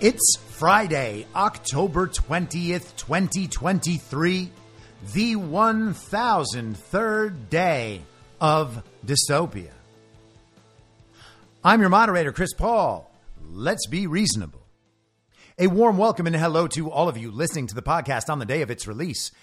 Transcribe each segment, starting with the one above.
It's Friday, October 20th, 2023, the 1003rd day of dystopia. I'm your moderator, Chris Paul. Let's be reasonable. A warm welcome and hello to all of you listening to the podcast on the day of its release.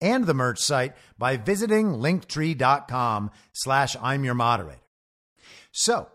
and the merch site by visiting linktree.com slash I'm your moderator. So,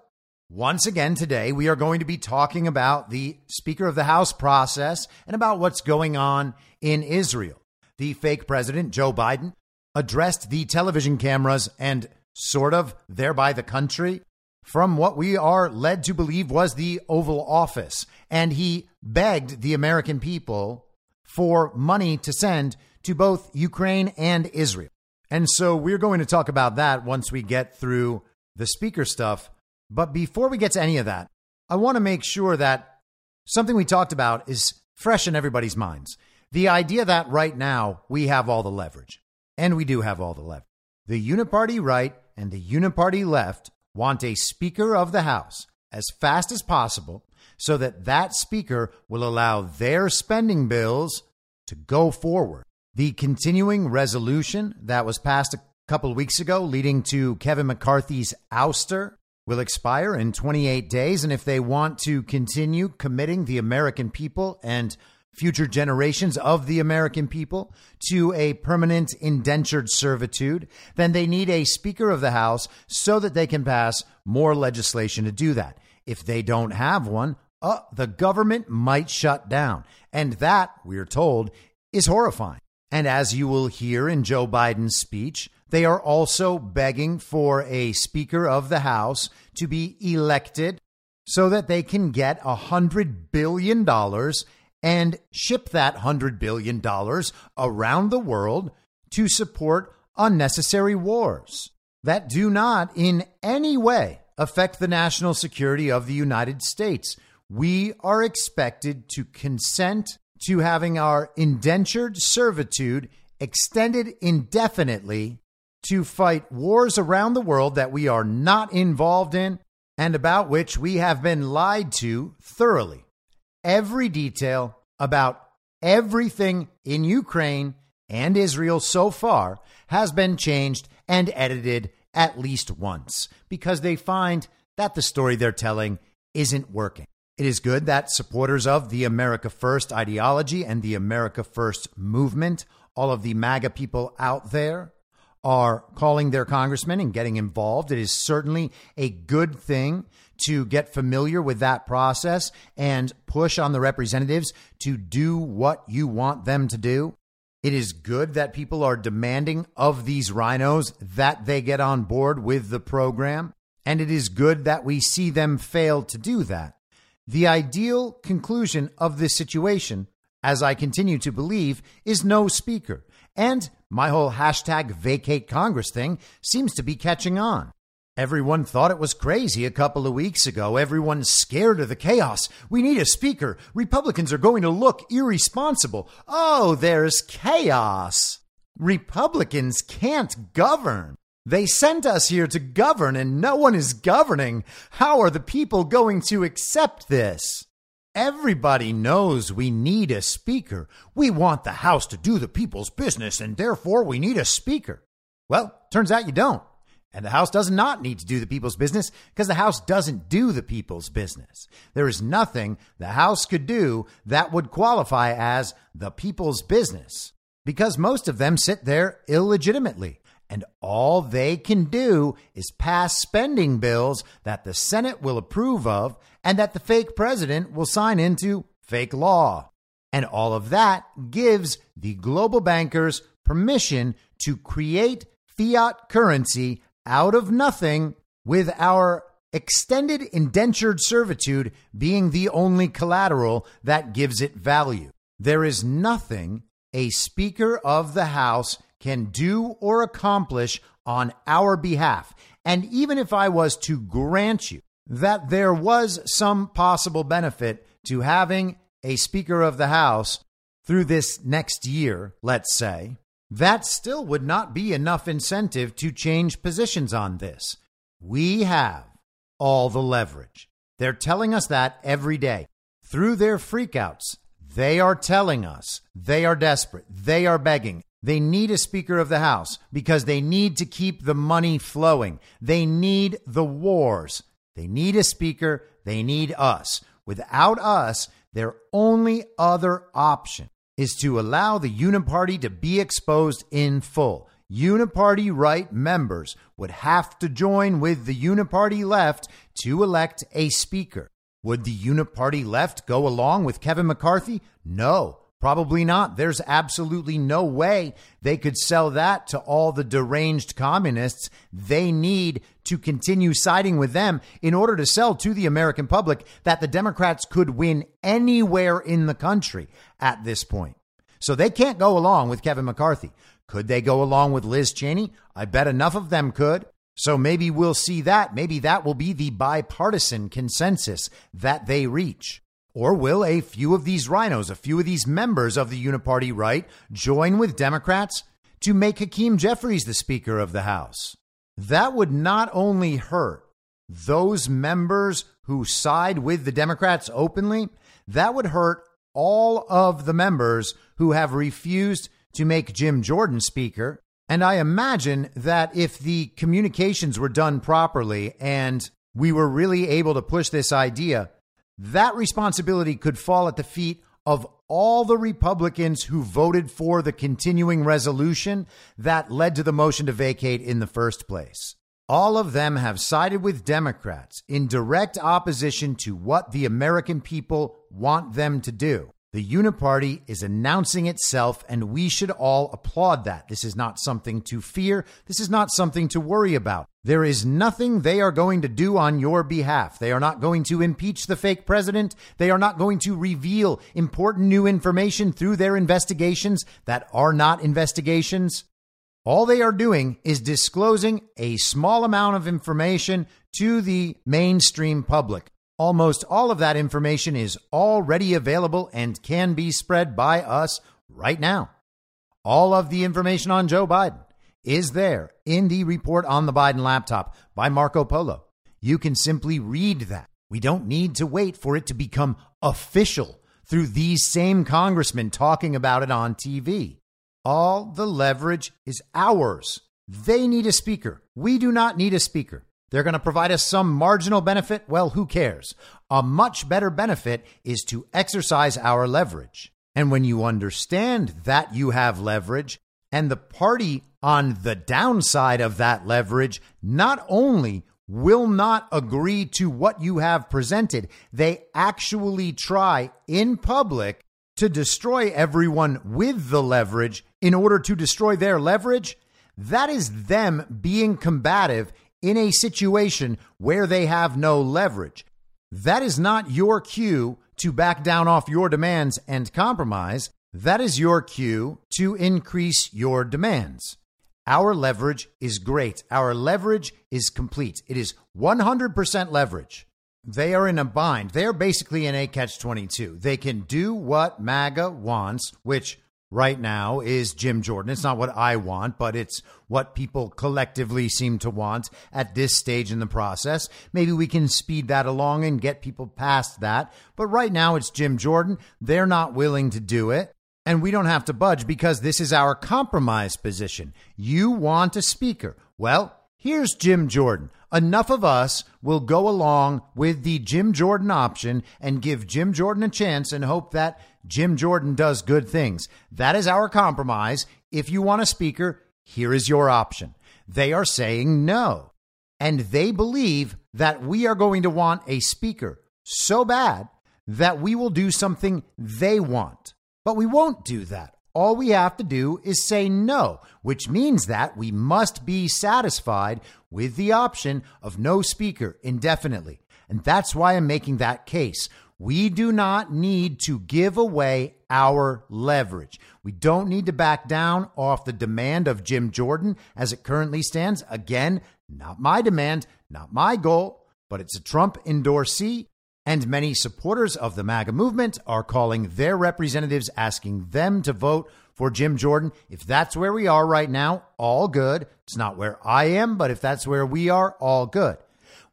once again today, we are going to be talking about the Speaker of the House process and about what's going on in Israel. The fake president, Joe Biden, addressed the television cameras and sort of thereby the country from what we are led to believe was the Oval Office. And he begged the American people for money to send to both Ukraine and Israel. And so we're going to talk about that once we get through the speaker stuff. But before we get to any of that, I want to make sure that something we talked about is fresh in everybody's minds. The idea that right now we have all the leverage, and we do have all the leverage. The uniparty right and the uniparty left want a Speaker of the House as fast as possible so that that Speaker will allow their spending bills to go forward. The continuing resolution that was passed a couple weeks ago, leading to Kevin McCarthy's ouster, will expire in 28 days. And if they want to continue committing the American people and future generations of the American people to a permanent indentured servitude, then they need a Speaker of the House so that they can pass more legislation to do that. If they don't have one, uh, the government might shut down. And that, we're told, is horrifying. And as you will hear in Joe Biden's speech, They are also begging for a Speaker of the House to be elected so that they can get a $100 billion and ship that $100 billion around the world to support unnecessary wars that do not in any way affect the national security of the United States. We are expected to consent to having our indentured servitude extended indefinitely to fight wars around the world that we are not involved in and about which we have been lied to thoroughly. Every detail about everything in Ukraine and Israel so far has been changed and edited at least once because they find that the story they're telling isn't working. It is good that supporters of the America First ideology and the America First movement, all of the MAGA people out there, are calling their congressmen and getting involved. It is certainly a good thing to get familiar with that process and push on the representatives to do what you want them to do. It is good that people are demanding of these RINOs that they get on board with the program. And it is good that we see them fail to do that. The ideal conclusion of this situation, as I continue to believe, is no speaker. And my whole hashtag vacate Congress thing seems to be catching on. Everyone thought it was crazy a couple of weeks ago. Everyone's scared of the chaos. We need a speaker. Republicans are going to look irresponsible. Oh, there's chaos. Republicans can't govern. They sent us here to govern and no one is governing. How are the people going to accept this? Everybody knows we need a speaker. We want the House to do the people's business and therefore we need a speaker. Well, turns out you don't. And the House does not need to do the people's business because the House doesn't do the people's business. There is nothing the House could do that would qualify as the people's business because most of them sit there illegitimately. And all they can do is pass spending bills that the Senate will approve of and that the fake president will sign into fake law. And all of that gives the global bankers permission to create fiat currency out of nothing with our extended indentured servitude being the only collateral that gives it value. There is nothing a Speaker of the House can do or accomplish on our behalf. And even if I was to grant you that there was some possible benefit to having a Speaker of the House through this next year, let's say, that still would not be enough incentive to change positions on this. We have all the leverage. They're telling us that every day. Through their freakouts, they are telling us they are desperate. They are begging. They need a Speaker of the House because they need to keep the money flowing. They need the wars. They need a Speaker. They need us. Without us, their only other option is to allow the Uniparty to be exposed in full. Uniparty right members would have to join with the Uniparty left to elect a speaker. Would the Uniparty left go along with Kevin McCarthy? No, probably not. There's absolutely no way they could sell that to all the deranged communists. They need to continue siding with them in order to sell to the American public that the Democrats could win anywhere in the country at this point. So they can't go along with Kevin McCarthy. Could they go along with Liz Cheney? I bet enough of them could. So maybe we'll see that. Maybe that will be the bipartisan consensus that they reach. Or will a few of these RINOs, a few of these members of the Uniparty right, join with Democrats to make Hakeem Jeffries the Speaker of the House? That would not only hurt those members who side with the Democrats openly, that would hurt all of the members who have refused to make Jim Jordan Speaker. And I imagine that if the communications were done properly and we were really able to push this idea, that responsibility could fall at the feet of all the Republicans who voted for the continuing resolution that led to the motion to vacate in the first place. All of them have sided with Democrats in direct opposition to what the American people want them to do. The Uniparty is announcing itself, and we should all applaud that. This is not something to fear. This is not something to worry about. There is nothing they are going to do on your behalf. They are not going to impeach the fake president. They are not going to reveal important new information through their investigations that are not investigations. All they are doing is disclosing a small amount of information to the mainstream public. Almost all of that information is already available and can be spread by us right now. All of the information on Joe Biden is there in the report on the Biden laptop by Marco Polo. You can simply read that. We don't need to wait for it to become official through these same congressmen talking about it on TV. All the leverage is ours. They need a speaker. We do not need a speaker. They're going to provide us some marginal benefit. Well, who cares? A much better benefit is to exercise our leverage. And when you understand that you have leverage and the party on the downside of that leverage not only will not agree to what you have presented, they actually try in public to destroy everyone with the leverage in order to destroy their leverage. That is them being combative in a situation where they have no leverage. That is not your cue to back down off your demands and compromise. That is your cue to increase your demands. Our leverage is great. Our leverage is complete. It is 100% leverage. They are in a bind. They are basically in a catch 22. They can do what MAGA wants, which right now is Jim Jordan. It's not what I want, but it's what people collectively seem to want at this stage in the process. Maybe we can speed that along and get people past that. But right now it's Jim Jordan. They're not willing to do it. And we don't have to budge because this is our compromise position. You want a speaker. Well, here's Jim Jordan. Enough of us will go along with the Jim Jordan option and give Jim Jordan a chance and hope that Jim Jordan does good things. That is our compromise. If you want a speaker, here is your option. They are saying no. And they believe that we are going to want a speaker so bad that we will do something they want. But we won't do that. All we have to do is say no, which means that we must be satisfied with the option of no speaker indefinitely. And that's why I'm making that case. We do not need to give away our leverage. We don't need to back down off the demand of Jim Jordan as it currently stands. Again, not my demand, not my goal, but it's a Trump endorsee. And many supporters of the MAGA movement are calling their representatives, asking them to vote for Jim Jordan. If that's where we are right now, all good. It's not where I am, but if that's where we are, all good.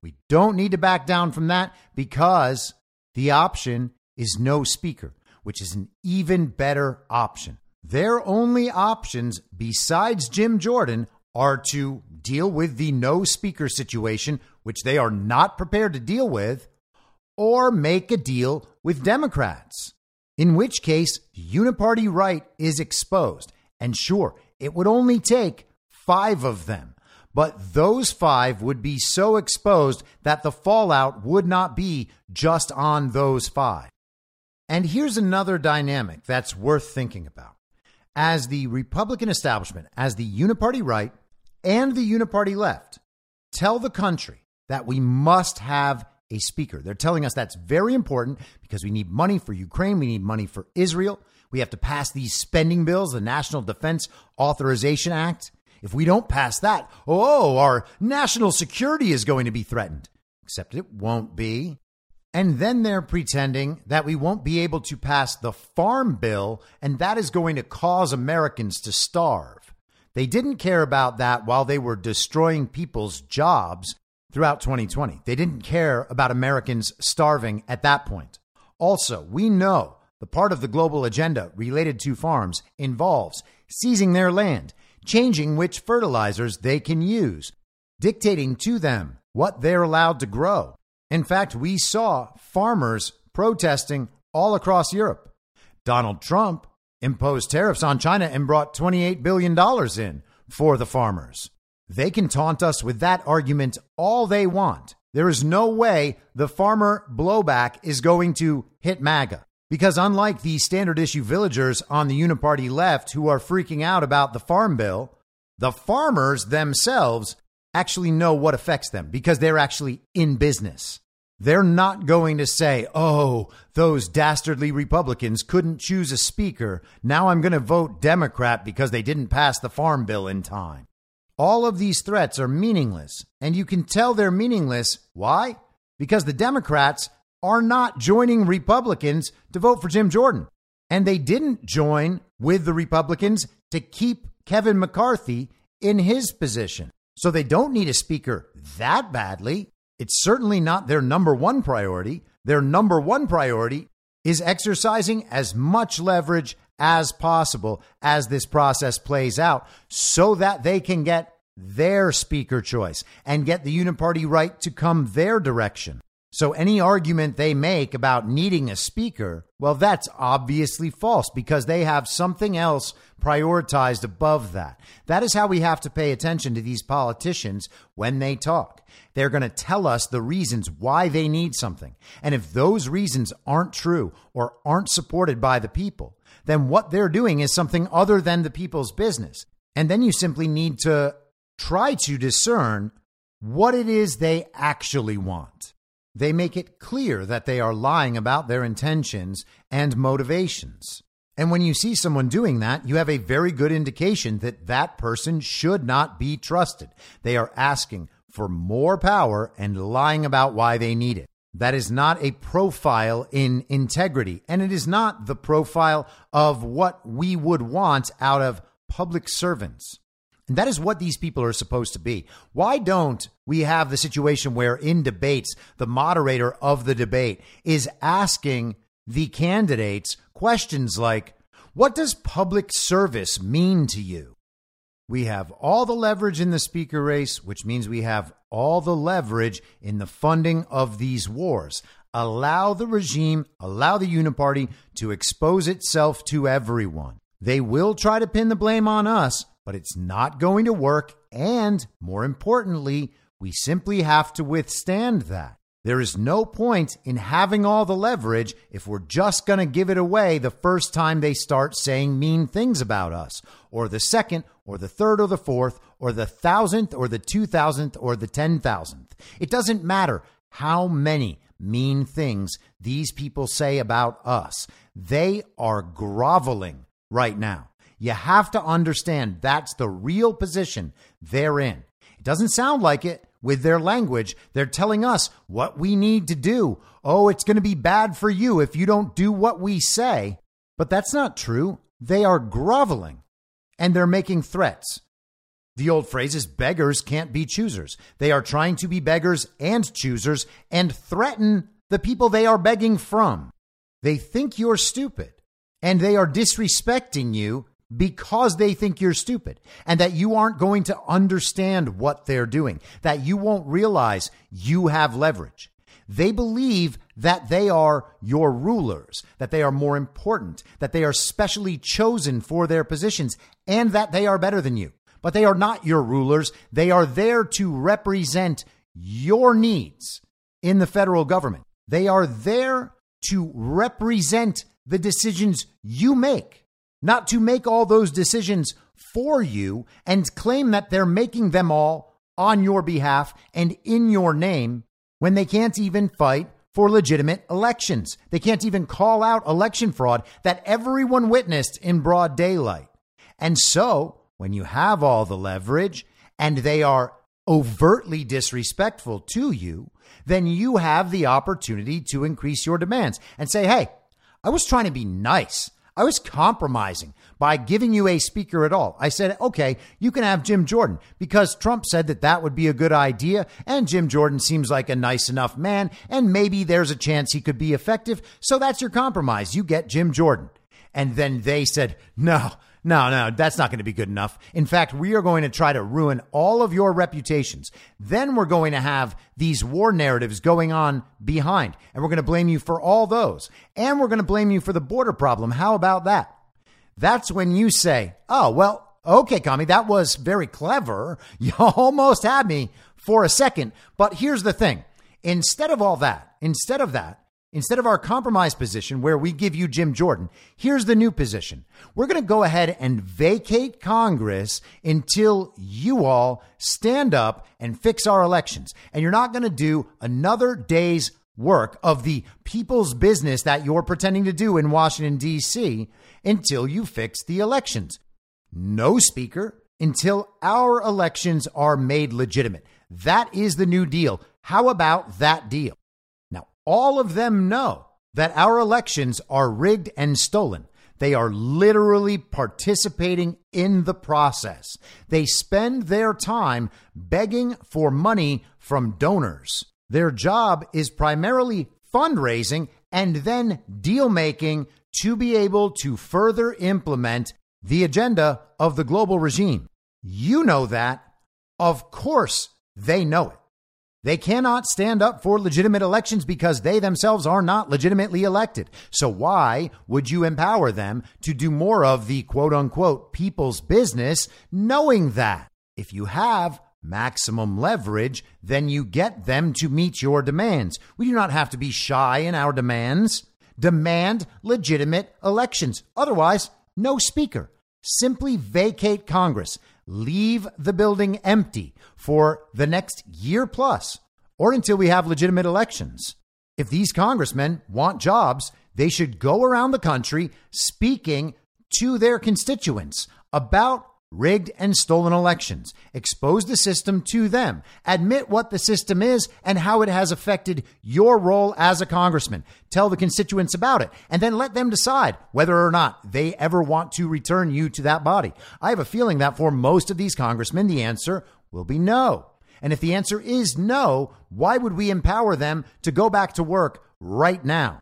We don't need to back down from that because the option is no speaker, which is an even better option. Their only options besides Jim Jordan are to deal with the no speaker situation, which they are not prepared to deal with, or make a deal with Democrats, in which case, uniparty right is exposed. And sure, it would only take five of them but those five would be so exposed that the fallout would not be just on those five. And here's another dynamic that's worth thinking about. As the Republican establishment, as the uniparty right and the uniparty left tell the country that we must have a speaker. They're telling us that's very important because we need money for Ukraine, we need money for Israel. We have to pass these spending bills, the National Defense Authorization Act. If we don't pass that, oh, our national security is going to be threatened. Except it won't be. And then they're pretending that we won't be able to pass the farm bill, and that is going to cause Americans to starve. They didn't care about that while they were destroying people's jobs throughout 2020. They didn't care about Americans starving at that point. Also, we know the part of the global agenda related to farms involves seizing their land changing which fertilizers they can use, dictating to them what they're allowed to grow. In fact, we saw farmers protesting all across Europe. Donald Trump imposed tariffs on China and brought $28 billion in for the farmers. They can taunt us with that argument all they want. There is no way the farmer blowback is going to hit MAGA. Because unlike the standard issue villagers on the uniparty left who are freaking out about the farm bill, the farmers themselves actually know what affects them because they're actually in business. They're not going to say, oh, those dastardly Republicans couldn't choose a speaker. Now I'm going to vote Democrat because they didn't pass the farm bill in time. All of these threats are meaningless, and you can tell they're meaningless. Why? Because the Democrats are not joining Republicans to vote for Jim Jordan. And they didn't join with the Republicans to keep Kevin McCarthy in his position. So they don't need a speaker that badly. It's certainly not their number one priority. Their number one priority is exercising as much leverage as possible as this process plays out so that they can get their speaker choice and get the uniparty right to come their direction. So any argument they make about needing a speaker, well, that's obviously false because they have something else prioritized above that. That is how we have to pay attention to these politicians when they talk. They're going to tell us the reasons why they need something. And if those reasons aren't true or aren't supported by the people, then what they're doing is something other than the people's business. And then you simply need to try to discern what it is they actually want. They make it clear that they are lying about their intentions and motivations. And when you see someone doing that, you have a very good indication that that person should not be trusted. They are asking for more power and lying about why they need it. That is not a profile in integrity, and it is not the profile of what we would want out of public servants. And that is what these people are supposed to be. Why don't we have the situation where in debates, the moderator of the debate is asking the candidates questions like, What does public service mean to you? We have all the leverage in the speaker race, which means we have all the leverage in the funding of these wars. Allow the regime, allow the uniparty to expose itself to everyone. They will try to pin the blame on us, but it's not going to work. And more importantly, we simply have to withstand that. There is no point in having all the leverage if we're just going to give it away the first time they start saying mean things about us, or the second, or the third, or the fourth, or the thousandth, or the two thousandth, or the ten thousandth. It doesn't matter how many mean things these people say about us, they are groveling right now. You have to understand that's the real position they're in. It doesn't sound like it with their language. They're telling us what we need to do. Oh, it's going to be bad for you if you don't do what we say. But that's not true. They are groveling and they're making threats. The old phrase is beggars can't be choosers. They are trying to be beggars and choosers and threaten the people they are begging from. They think you're stupid and they are disrespecting you because they think you're stupid and that you aren't going to understand what they're doing, that you won't realize you have leverage. They believe that they are your rulers, that they are more important, that they are specially chosen for their positions, and that they are better than you. But they are not your rulers. They are there to represent your needs in the federal government. They are there to represent the decisions you make not to make all those decisions for you and claim that they're making them all on your behalf and in your name when they can't even fight for legitimate elections. They can't even call out election fraud that everyone witnessed in broad daylight. And so, when you have all the leverage and they are overtly disrespectful to you, then you have the opportunity to increase your demands and say, hey, I was trying to be nice. I was compromising by giving you a speaker at all. I said, okay, you can have Jim Jordan because Trump said that that would be a good idea. And Jim Jordan seems like a nice enough man. And maybe there's a chance he could be effective. So that's your compromise. You get Jim Jordan. And then they said, no, no, no, that's not going to be good enough. In fact, we are going to try to ruin all of your reputations. Then we're going to have these war narratives going on behind, and we're going to blame you for all those. And we're going to blame you for the border problem. How about that? That's when you say, oh, well, okay, Kami, that was very clever. You almost had me for a second. But here's the thing instead of all that, instead of that, Instead of our compromise position where we give you Jim Jordan, here's the new position. We're going to go ahead and vacate Congress until you all stand up and fix our elections. And you're not going to do another day's work of the people's business that you're pretending to do in Washington, D.C. until you fix the elections. No speaker until our elections are made legitimate. That is the new deal. How about that deal? Now, all of them know that our elections are rigged and stolen. They are literally participating in the process. They spend their time begging for money from donors. Their job is primarily fundraising and then deal making to be able to further implement the agenda of the global regime. You know that. Of course, they know it. They cannot stand up for legitimate elections because they themselves are not legitimately elected. So why would you empower them to do more of the quote unquote people's business knowing that? If you have maximum leverage, then you get them to meet your demands. We do not have to be shy in our demands. Demand legitimate elections. Otherwise, no speaker. Simply vacate Congress leave the building empty for the next year plus or until we have legitimate elections. If these congressmen want jobs, they should go around the country speaking to their constituents about rigged and stolen elections, expose the system to them, admit what the system is and how it has affected your role as a congressman, tell the constituents about it, and then let them decide whether or not they ever want to return you to that body. I have a feeling that for most of these congressmen, the answer will be no. And if the answer is no, why would we empower them to go back to work right now?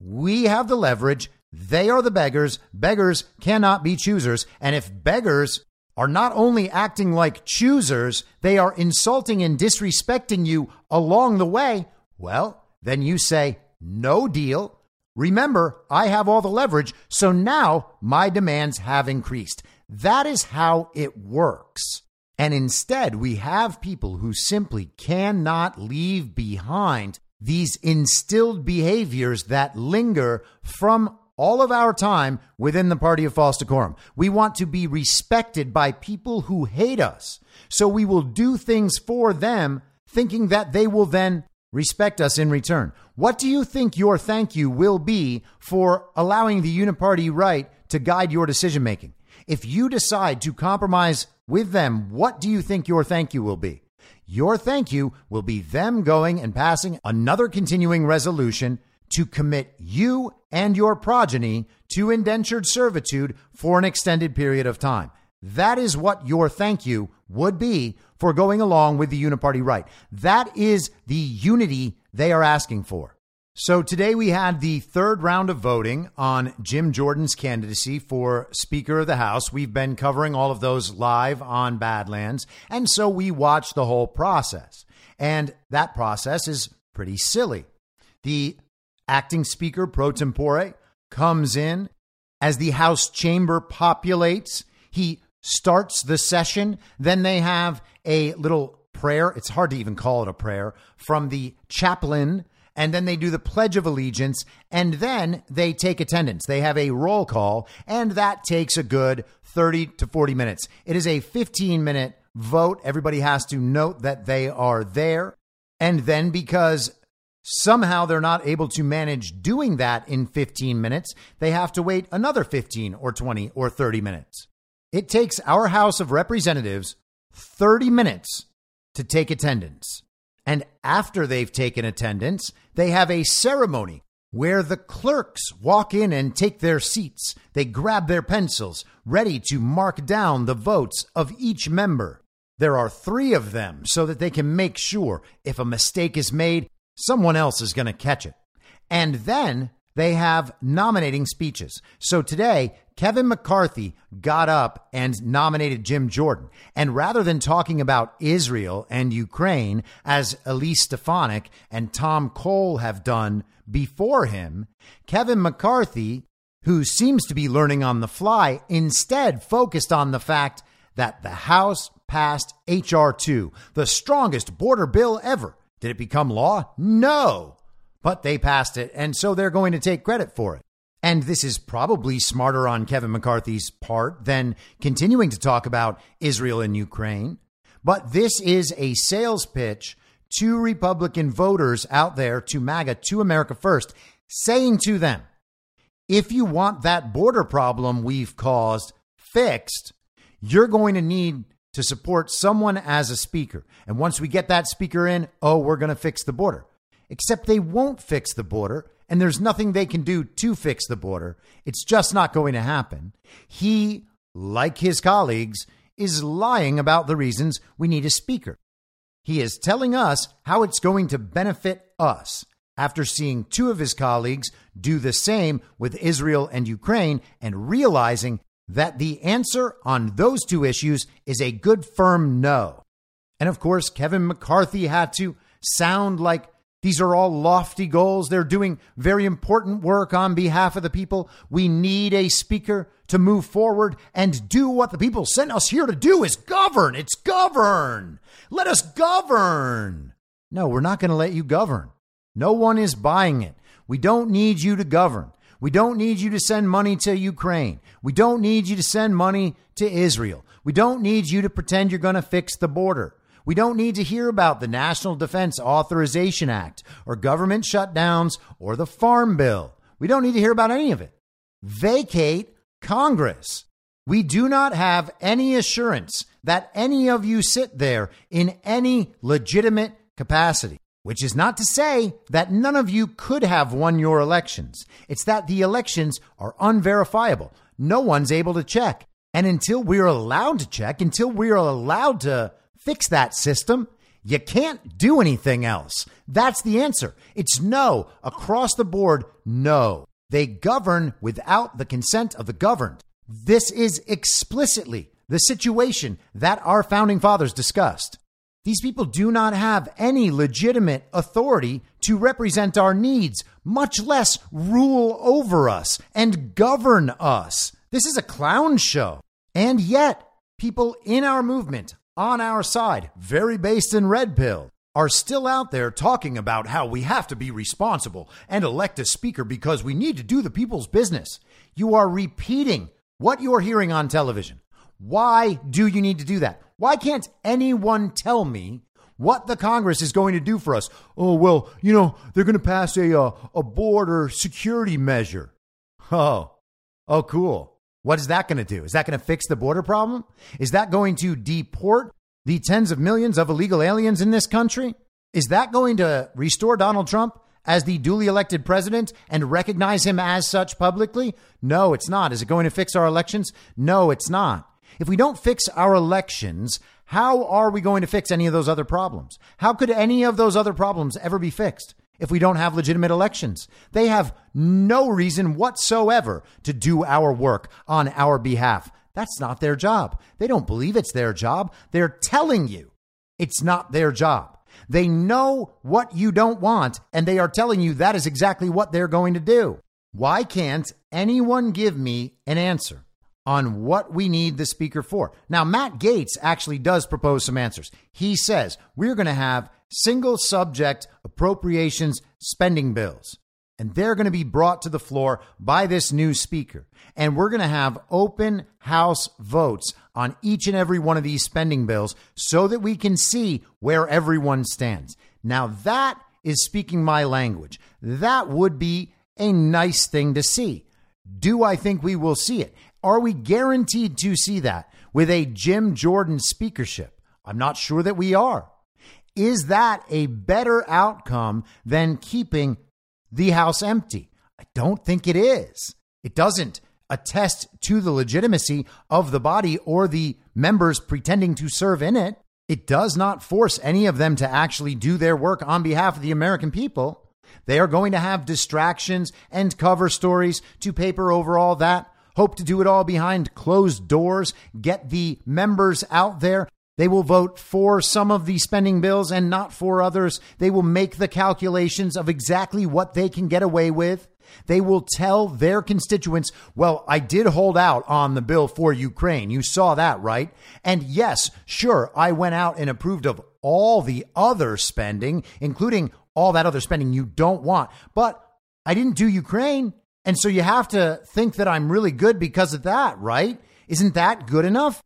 We have the leverage they are the beggars. Beggars cannot be choosers. And if beggars are not only acting like choosers, they are insulting and disrespecting you along the way, well, then you say, no deal. Remember, I have all the leverage, so now my demands have increased. That is how it works. And instead, we have people who simply cannot leave behind these instilled behaviors that linger from all of our time within the party of false decorum. We want to be respected by people who hate us. So we will do things for them, thinking that they will then respect us in return. What do you think your thank you will be for allowing the uniparty right to guide your decision making? If you decide to compromise with them, what do you think your thank you will be? Your thank you will be them going and passing another continuing resolution to commit you and your progeny to indentured servitude for an extended period of time. That is what your thank you would be for going along with the uniparty right. That is the unity they are asking for. So today we had the third round of voting on Jim Jordan's candidacy for Speaker of the House. We've been covering all of those live on Badlands. And so we watched the whole process. And that process is pretty silly. The acting speaker pro tempore comes in as the House chamber populates. He starts the session. Then they have a little prayer. It's hard to even call it a prayer from the chaplain. And then they do the Pledge of Allegiance. And then they take attendance. They have a roll call. And that takes a good 30 to 40 minutes. It is a 15 minute vote. Everybody has to note that they are there. And then because Somehow they're not able to manage doing that in 15 minutes. They have to wait another 15 or 20 or 30 minutes. It takes our House of Representatives 30 minutes to take attendance. And after they've taken attendance, they have a ceremony where the clerks walk in and take their seats. They grab their pencils, ready to mark down the votes of each member. There are three of them so that they can make sure if a mistake is made, someone else is going to catch it. And then they have nominating speeches. So today, Kevin McCarthy got up and nominated Jim Jordan. And rather than talking about Israel and Ukraine, as Elise Stefanik and Tom Cole have done before him, Kevin McCarthy, who seems to be learning on the fly, instead focused on the fact that the House passed H.R. 2, the strongest border bill ever did it become law? No. but they passed it, and so they're going to take credit for it. And this is probably smarter on Kevin McCarthy's part than continuing to talk about Israel and Ukraine. But this is a sales pitch to Republican voters out there, to MAGA, to America First, saying to them, if you want that border problem we've caused fixed, you're going to need to support someone as a speaker. And once we get that speaker in, oh, we're going to fix the border. Except they won't fix the border, and there's nothing they can do to fix the border. It's just not going to happen. He, like his colleagues, is lying about the reasons we need a speaker. He is telling us how it's going to benefit us after seeing two of his colleagues do the same with Israel and Ukraine and realizing that the answer on those two issues is a good firm no. And of course, Kevin McCarthy had to sound like these are all lofty goals. They're doing very important work on behalf of the people. We need a speaker to move forward and do what the people sent us here to do is govern. It's govern. Let us govern. No, we're not going to let you govern. No one is buying it. We don't need you to govern. We don't need you to send money to Ukraine. We don't need you to send money to Israel. We don't need you to pretend you're going to fix the border. We don't need to hear about the National Defense Authorization Act or government shutdowns or the Farm Bill. We don't need to hear about any of it. Vacate Congress. We do not have any assurance that any of you sit there in any legitimate capacity. Which is not to say that none of you could have won your elections. It's that the elections are unverifiable. No one's able to check. And until we're allowed to check, until we're allowed to fix that system, you can't do anything else. That's the answer. It's no. Across the board, no. They govern without the consent of the governed. This is explicitly the situation that our founding fathers discussed. These people do not have any legitimate authority to represent our needs, much less rule over us and govern us. This is a clown show. And yet, people in our movement, on our side, very based in red pill, are still out there talking about how we have to be responsible and elect a speaker because we need to do the people's business. You are repeating what you're hearing on television. Why do you need to do that? Why can't anyone tell me what the Congress is going to do for us? Oh, well, you know, they're going to pass a, uh, a border security measure. Oh, oh, cool. What is that going to do? Is that going to fix the border problem? Is that going to deport the tens of millions of illegal aliens in this country? Is that going to restore Donald Trump as the duly elected president and recognize him as such publicly? No, it's not. Is it going to fix our elections? No, it's not. If we don't fix our elections, how are we going to fix any of those other problems? How could any of those other problems ever be fixed if we don't have legitimate elections? They have no reason whatsoever to do our work on our behalf. That's not their job. They don't believe it's their job. They're telling you it's not their job. They know what you don't want, and they are telling you that is exactly what they're going to do. Why can't anyone give me an answer? On what we need the speaker for. Now, Matt Gaetz actually does propose some answers. He says we're going to have single subject appropriations spending bills, and they're going to be brought to the floor by this new speaker. And we're going to have open house votes on each and every one of these spending bills so that we can see where everyone stands. Now, that is speaking my language. That would be a nice thing to see. Do I think we will see it? Are we guaranteed to see that with a Jim Jordan speakership? I'm not sure that we are. Is that a better outcome than keeping the House empty? I don't think it is. It doesn't attest to the legitimacy of the body or the members pretending to serve in it. It does not force any of them to actually do their work on behalf of the American people. They are going to have distractions and cover stories to paper over all that hope to do it all behind closed doors, get the members out there. They will vote for some of the spending bills and not for others. They will make the calculations of exactly what they can get away with. They will tell their constituents, well, I did hold out on the bill for Ukraine. You saw that, right? And yes, sure, I went out and approved of all the other spending, including all that other spending you don't want. But I didn't do Ukraine. And so you have to think that I'm really good because of that, right? Isn't that good enough?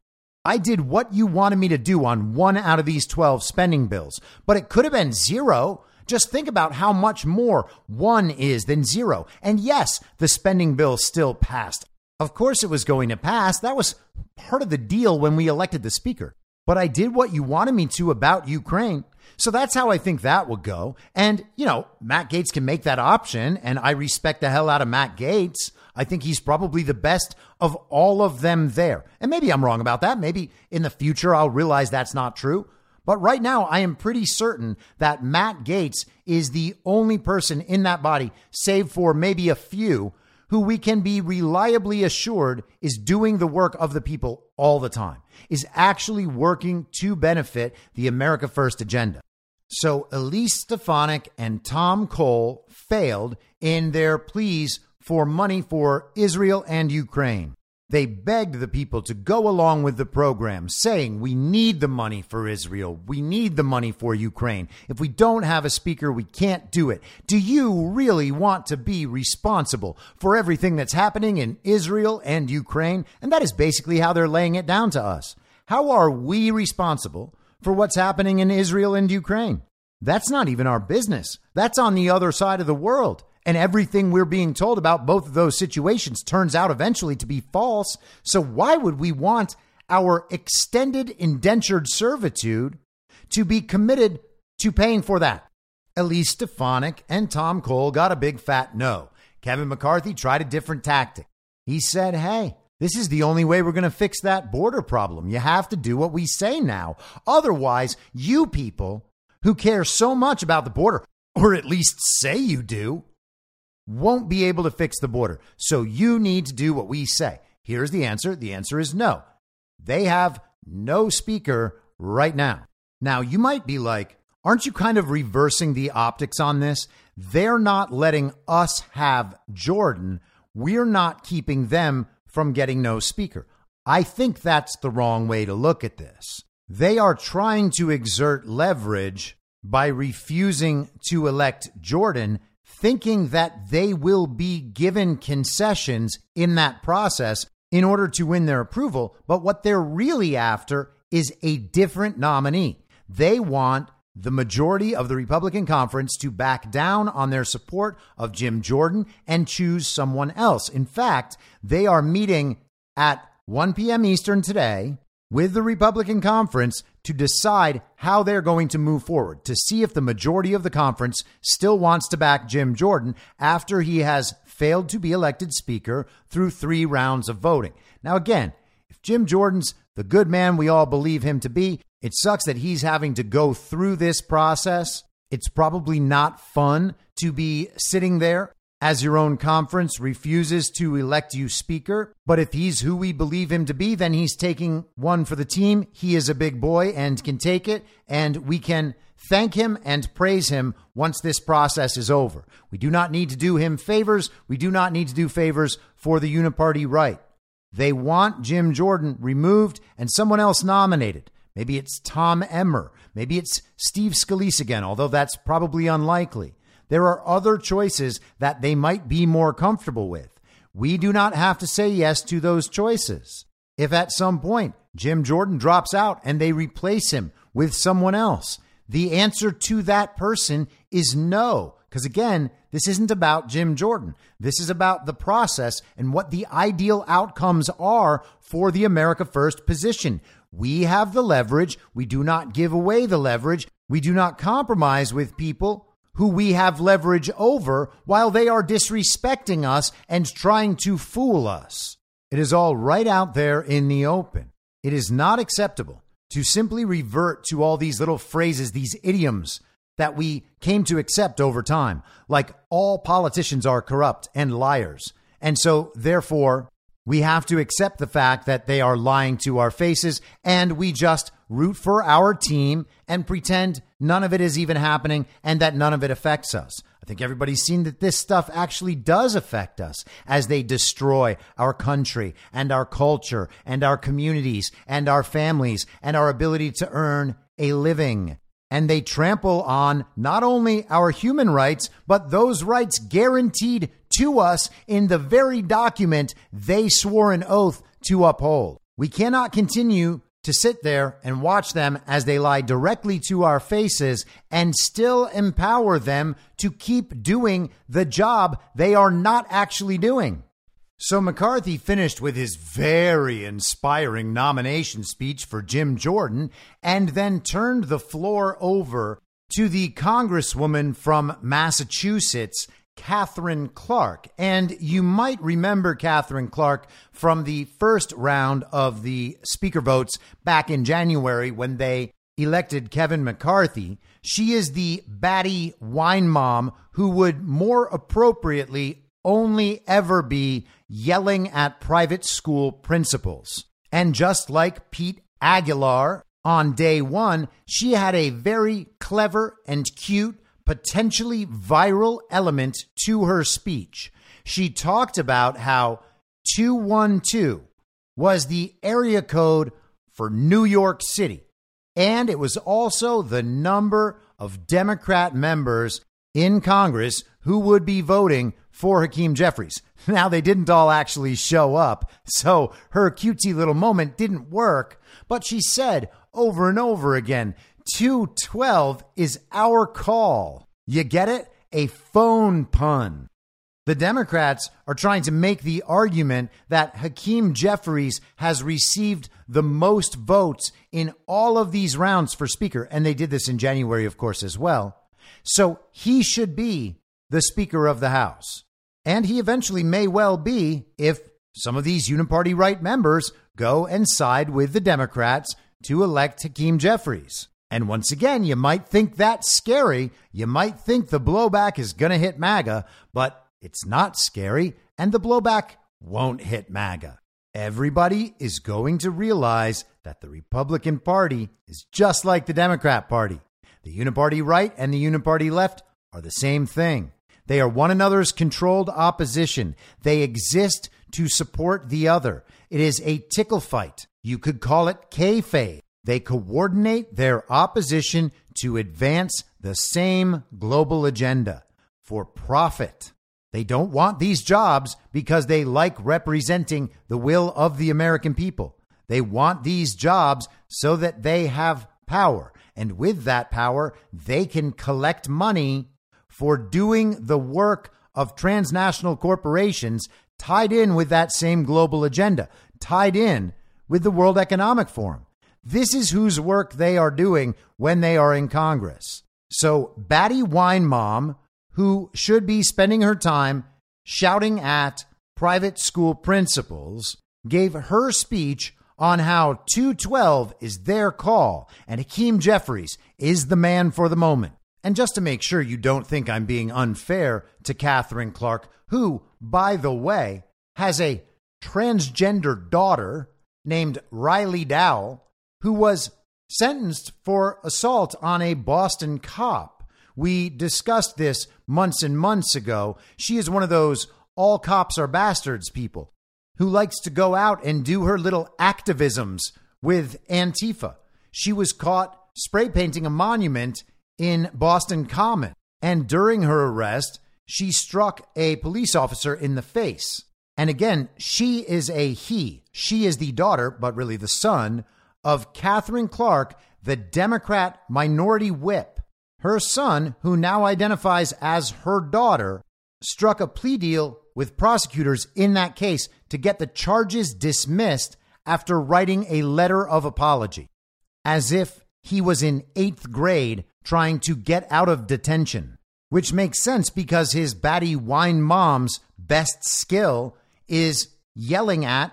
I did what you wanted me to do on one out of these 12 spending bills, but it could have been zero. Just think about how much more one is than zero. And yes, the spending bill still passed. Of course, it was going to pass. That was part of the deal when we elected the speaker. But I did what you wanted me to about Ukraine. So that's how I think that will go. And, you know, Matt Gaetz can make that option, and I respect the hell out of Matt Gaetz. I think he's probably the best of all of them there. And maybe I'm wrong about that. Maybe in the future I'll realize that's not true. But right now, I am pretty certain that Matt Gaetz is the only person in that body, save for maybe a few, who we can be reliably assured is doing the work of the people all the time, is actually working to benefit the America First agenda. So Elise Stefanik and Tom Cole failed in their pleas for money for Israel and Ukraine. They begged the people to go along with the program, saying, We need the money for Israel. We need the money for Ukraine. If we don't have a speaker, we can't do it. Do you really want to be responsible for everything that's happening in Israel and Ukraine? And that is basically how they're laying it down to us. How are we responsible for what's happening in Israel and Ukraine? That's not even our business. That's on the other side of the world. And everything we're being told about both of those situations turns out eventually to be false. So, why would we want our extended indentured servitude to be committed to paying for that? Elise Stefanik and Tom Cole got a big fat no. Kevin McCarthy tried a different tactic. He said, hey, this is the only way we're going to fix that border problem. You have to do what we say now. Otherwise, you people who care so much about the border, or at least say you do, won't be able to fix the border. So you need to do what we say. Here's the answer the answer is no. They have no speaker right now. Now, you might be like, aren't you kind of reversing the optics on this? They're not letting us have Jordan. We're not keeping them from getting no speaker. I think that's the wrong way to look at this. They are trying to exert leverage by refusing to elect Jordan thinking that they will be given concessions in that process in order to win their approval. But what they're really after is a different nominee. They want the majority of the Republican conference to back down on their support of Jim Jordan and choose someone else. In fact, they are meeting at 1 p.m. Eastern today with the Republican conference to decide how they're going to move forward, to see if the majority of the conference still wants to back Jim Jordan after he has failed to be elected Speaker through three rounds of voting. Now, again, if Jim Jordan's the good man we all believe him to be, it sucks that he's having to go through this process. It's probably not fun to be sitting there as your own conference refuses to elect you speaker. But if he's who we believe him to be, then he's taking one for the team. He is a big boy and can take it, and we can thank him and praise him once this process is over. We do not need to do him favors. We do not need to do favors for the uniparty right. They want Jim Jordan removed and someone else nominated. Maybe it's Tom Emmer. Maybe it's Steve Scalise again, although that's probably unlikely. There are other choices that they might be more comfortable with. We do not have to say yes to those choices. If at some point Jim Jordan drops out and they replace him with someone else, the answer to that person is no. Because again, this isn't about Jim Jordan. This is about the process and what the ideal outcomes are for the America First position. We have the leverage. We do not give away the leverage. We do not compromise with people who we have leverage over while they are disrespecting us and trying to fool us. It is all right out there in the open. It is not acceptable to simply revert to all these little phrases, these idioms that we came to accept over time, like all politicians are corrupt and liars. And so, therefore, we have to accept the fact that they are lying to our faces and we just root for our team and pretend none of it is even happening and that none of it affects us. I think everybody's seen that this stuff actually does affect us as they destroy our country and our culture and our communities and our families and our ability to earn a living. and they trample on not only our human rights, but those rights guaranteed to us in the very document they swore an oath to uphold. We cannot continue to sit there and watch them as they lie directly to our faces and still empower them to keep doing the job they are not actually doing. So McCarthy finished with his very inspiring nomination speech for Jim Jordan and then turned the floor over to the Congresswoman from Massachusetts, Katherine Clark. And you might remember Katherine Clark from the first round of the speaker votes back in January when they elected Kevin McCarthy. She is the batty wine mom who would more appropriately only ever be yelling at private school principals. And just like Pete Aguilar on day one, she had a very clever and cute, potentially viral element to her speech. She talked about how 212 was the area code for New York City. And it was also the number of Democrat members in Congress who would be voting for Hakeem Jeffries. Now, they didn't all actually show up, so her cutesy little moment didn't work, but she said over and over again 212 is our call. You get it? A phone pun. The Democrats are trying to make the argument that Hakeem Jeffries has received the most votes in all of these rounds for Speaker, and they did this in January, of course, as well. So he should be the Speaker of the House. And he eventually may well be if some of these Uniparty right members go and side with the Democrats to elect Hakeem Jeffries. And once again, you might think that's scary. You might think the blowback is going to hit MAGA, but it's not scary, and the blowback won't hit MAGA. Everybody is going to realize that the Republican Party is just like the Democrat Party. The Uniparty right and the Uniparty left are the same thing. They are one another's controlled opposition. They exist to support the other. It is a tickle fight. You could call it kayfabe. They coordinate their opposition to advance the same global agenda for profit. They don't want these jobs because they like representing the will of the American people. They want these jobs so that they have power. And with that power, they can collect money for doing the work of transnational corporations tied in with that same global agenda, tied in with the World Economic Forum. This is whose work they are doing when they are in Congress. So, Batty Wine Mom, who should be spending her time shouting at private school principals, gave her speech on how 212 is their call and Hakeem Jeffries is the man for the moment. And just to make sure you don't think I'm being unfair to Katherine Clark, who, by the way, has a transgender daughter named Riley Dowell, who was sentenced for assault on a Boston cop. We discussed this months and months ago. She is one of those all cops are bastards people who likes to go out and do her little activisms with Antifa. She was caught spray painting a monument in Boston Common. And during her arrest, she struck a police officer in the face. And again, she is a he. She is the daughter, but really the son, of Katherine Clark, the Democrat minority whip. Her son, who now identifies as her daughter, struck a plea deal with prosecutors in that case to get the charges dismissed after writing a letter of apology, as if he was in eighth grade trying to get out of detention, which makes sense because his batty wine mom's best skill is yelling at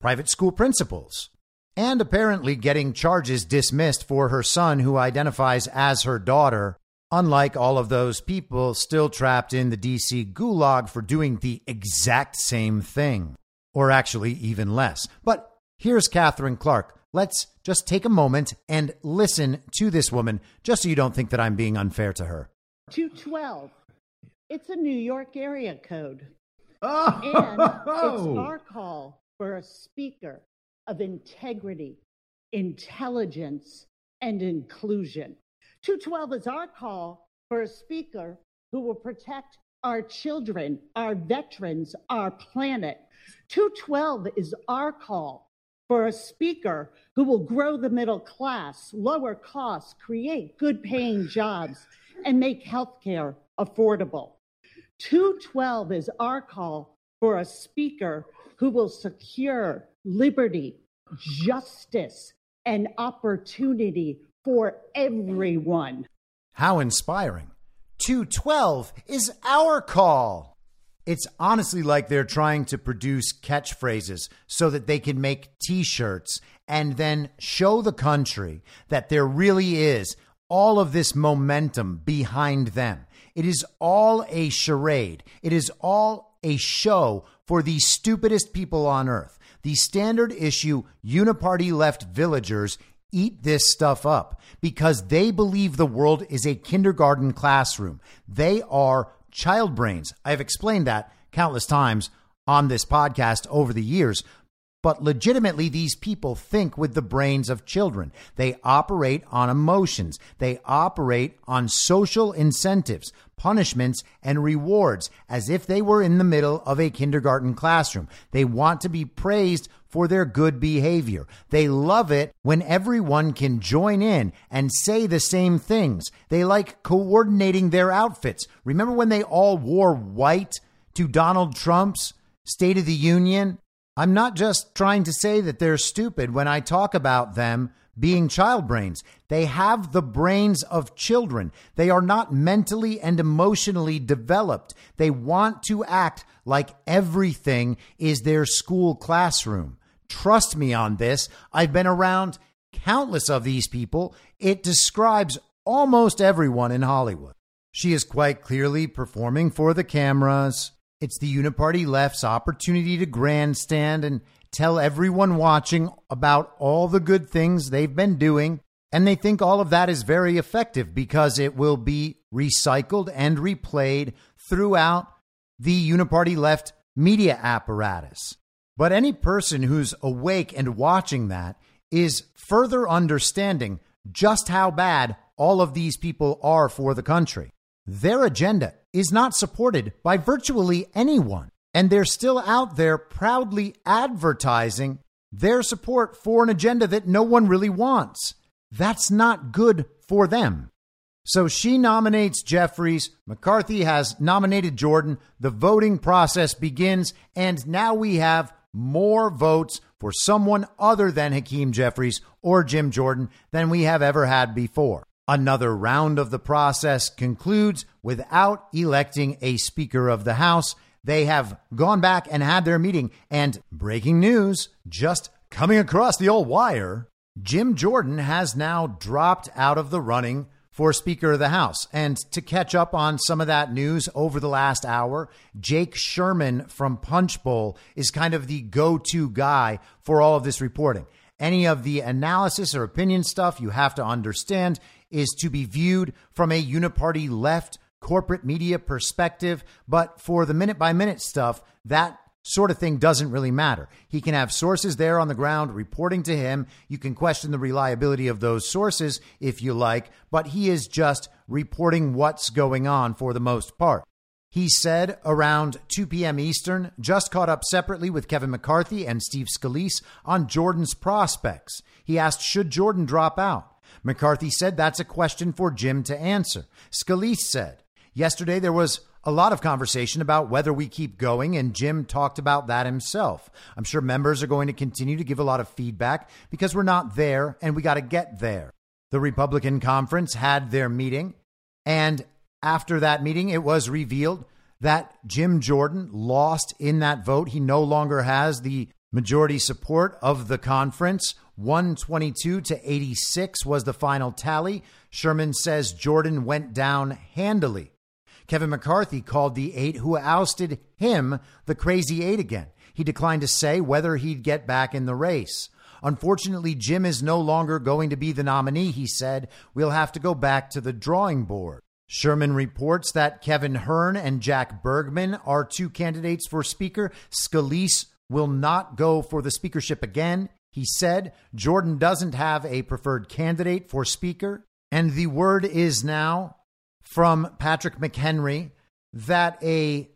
private school principals and apparently getting charges dismissed for her son, who identifies as her daughter, unlike all of those people still trapped in the DC gulag for doing the exact same thing, or actually even less. But here's Katherine Clark let's just take a moment and listen to this woman, just so you don't think that I'm being unfair to her. 212. It's a New York area code. Oh. And it's our call for a speaker of integrity, intelligence, and inclusion. 212 is our call for a speaker who will protect our children, our veterans, our planet. 212 is our call for a speaker who will grow the middle class, lower costs, create good paying jobs, and make healthcare affordable. 212 is our call for a speaker who will secure liberty, justice, and opportunity for everyone. How inspiring. 212 is our call. It's honestly like they're trying to produce catchphrases so that they can make t shirts and then show the country that there really is all of this momentum behind them. It is all a charade. It is all a show for the stupidest people on earth. The standard issue uniparty left villagers eat this stuff up because they believe the world is a kindergarten classroom. They are child brains. I have explained that countless times on this podcast over the years. But legitimately, these people think with the brains of children. They operate on emotions. They operate on social incentives, punishments, and rewards as if they were in the middle of a kindergarten classroom. They want to be praised for their good behavior. They love it when everyone can join in and say the same things. They like coordinating their outfits. Remember when they all wore white to Donald Trump's State of the Union? I'm not just trying to say that they're stupid when I talk about them being child brains. They have the brains of children. They are not mentally and emotionally developed. They want to act like everything is their school classroom. Trust me on this. I've been around countless of these people. It describes almost everyone in Hollywood. She is quite clearly performing for the cameras. It's the Uniparty left's opportunity to grandstand and tell everyone watching about all the good things they've been doing. And they think all of that is very effective because it will be recycled and replayed throughout the Uniparty left media apparatus. But any person who's awake and watching that is further understanding just how bad all of these people are for the country. Their agenda is not supported by virtually anyone, and they're still out there proudly advertising their support for an agenda that no one really wants. That's not good for them. So she nominates Jeffries. McCarthy has nominated Jordan. The voting process begins, and now we have more votes for someone other than Hakeem Jeffries or Jim Jordan than we have ever had before. Another round of the process concludes without electing a Speaker of the House. They have gone back and had their meeting. And breaking news, just coming across the old wire, Jim Jordan has now dropped out of the running for Speaker of the House. And to catch up on some of that news over the last hour, Jake Sherman from Punchbowl is kind of the go to guy for all of this reporting. Any of the analysis or opinion stuff you have to understand is to be viewed from a uniparty left corporate media perspective. But for the minute by minute stuff, that sort of thing doesn't really matter. He can have sources there on the ground reporting to him. You can question the reliability of those sources if you like, but he is just reporting what's going on for the most part. He said around 2 p.m. Eastern, just caught up separately with Kevin McCarthy and Steve Scalise on Jordan's prospects. He asked, should Jordan drop out? McCarthy said that's a question for Jim to answer. Scalise said, yesterday there was a lot of conversation about whether we keep going, and Jim talked about that himself. I'm sure members are going to continue to give a lot of feedback because we're not there and we got to get there. The Republican conference had their meeting, and after that meeting, it was revealed that Jim Jordan lost in that vote. He no longer has the majority support of the conference. 122 to 86 was the final tally. Sherman says Jordan went down handily. Kevin McCarthy called the eight who ousted him the crazy eight again. He declined to say whether he'd get back in the race. Unfortunately, Jim is no longer going to be the nominee, he said. We'll have to go back to the drawing board. Sherman reports that Kevin Hern and Jack Bergman are two candidates for Speaker. Scalise will not go for the speakership again. He said Jordan doesn't have a preferred candidate for Speaker. And the word is now from Patrick McHenry that a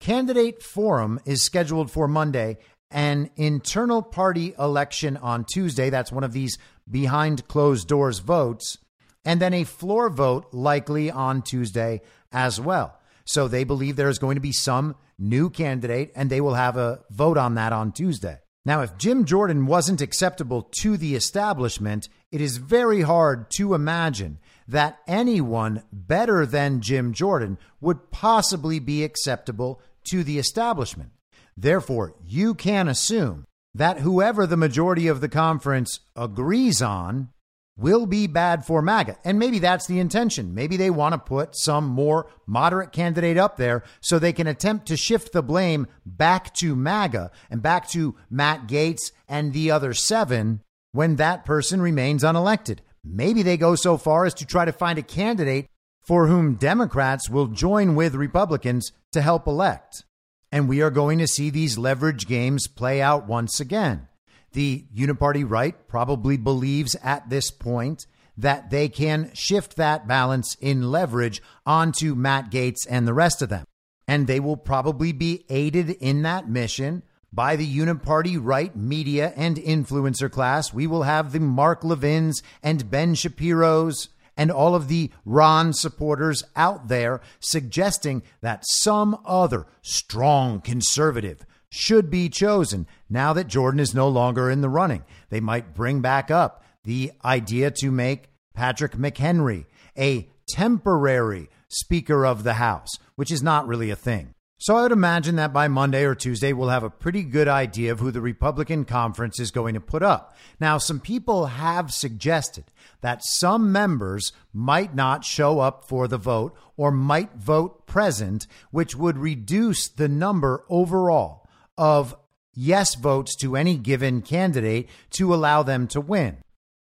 candidate forum is scheduled for Monday, an internal party election on Tuesday. That's one of these behind closed doors votes. And then a floor vote likely on Tuesday as well. So they believe there is going to be some new candidate and they will have a vote on that on Tuesday. Now, if Jim Jordan wasn't acceptable to the establishment, it is very hard to imagine that anyone better than Jim Jordan would possibly be acceptable to the establishment. Therefore, you can assume that whoever the majority of the conference agrees on will be bad for MAGA. And maybe that's the intention. Maybe they want to put some more moderate candidate up there so they can attempt to shift the blame back to MAGA and back to Matt Gaetz and the other seven when that person remains unelected. Maybe they go so far as to try to find a candidate for whom Democrats will join with Republicans to help elect. And we are going to see these leverage games play out once again. The uniparty right probably believes at this point that they can shift that balance in leverage onto Matt Gaetz and the rest of them. And they will probably be aided in that mission by the uniparty right media and influencer class. We will have the Mark Levins and Ben Shapiro's and all of the Ron supporters out there suggesting that some other strong conservative should be chosen now that Jordan is no longer in the running. They might bring back up the idea to make Patrick McHenry a temporary Speaker of the House, which is not really a thing. So I would imagine that by Monday or Tuesday, we'll have a pretty good idea of who the Republican conference is going to put up. Now, some people have suggested that some members might not show up for the vote or might vote present, which would reduce the number overall of yes votes to any given candidate to allow them to win.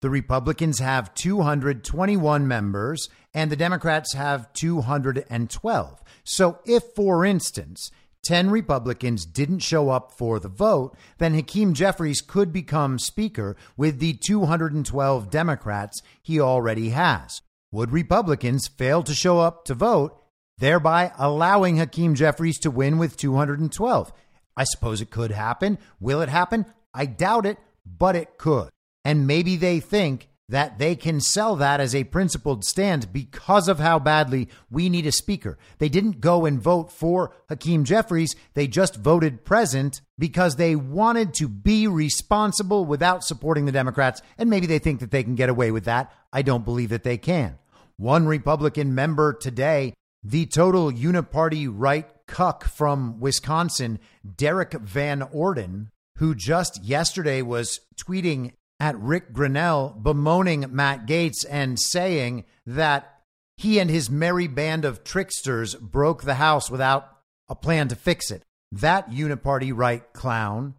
The Republicans have 221 members and the Democrats have 212. So, if, for instance, 10 Republicans didn't show up for the vote, then Hakeem Jeffries could become Speaker with the 212 Democrats he already has. Would Republicans fail to show up to vote, thereby allowing Hakeem Jeffries to win with 212? I suppose it could happen. Will it happen? I doubt it, but it could. And maybe they think that they can sell that as a principled stand because of how badly we need a speaker. They didn't go and vote for Hakeem Jeffries. They just voted present because they wanted to be responsible without supporting the Democrats. And maybe they think that they can get away with that. I don't believe that they can. One Republican member today, the total uniparty right cuck from Wisconsin, Derrick Van Orden, who just yesterday was tweeting at Ric Grenell, bemoaning Matt Gaetz and saying that he and his merry band of tricksters broke the House without a plan to fix it. That uniparty right clown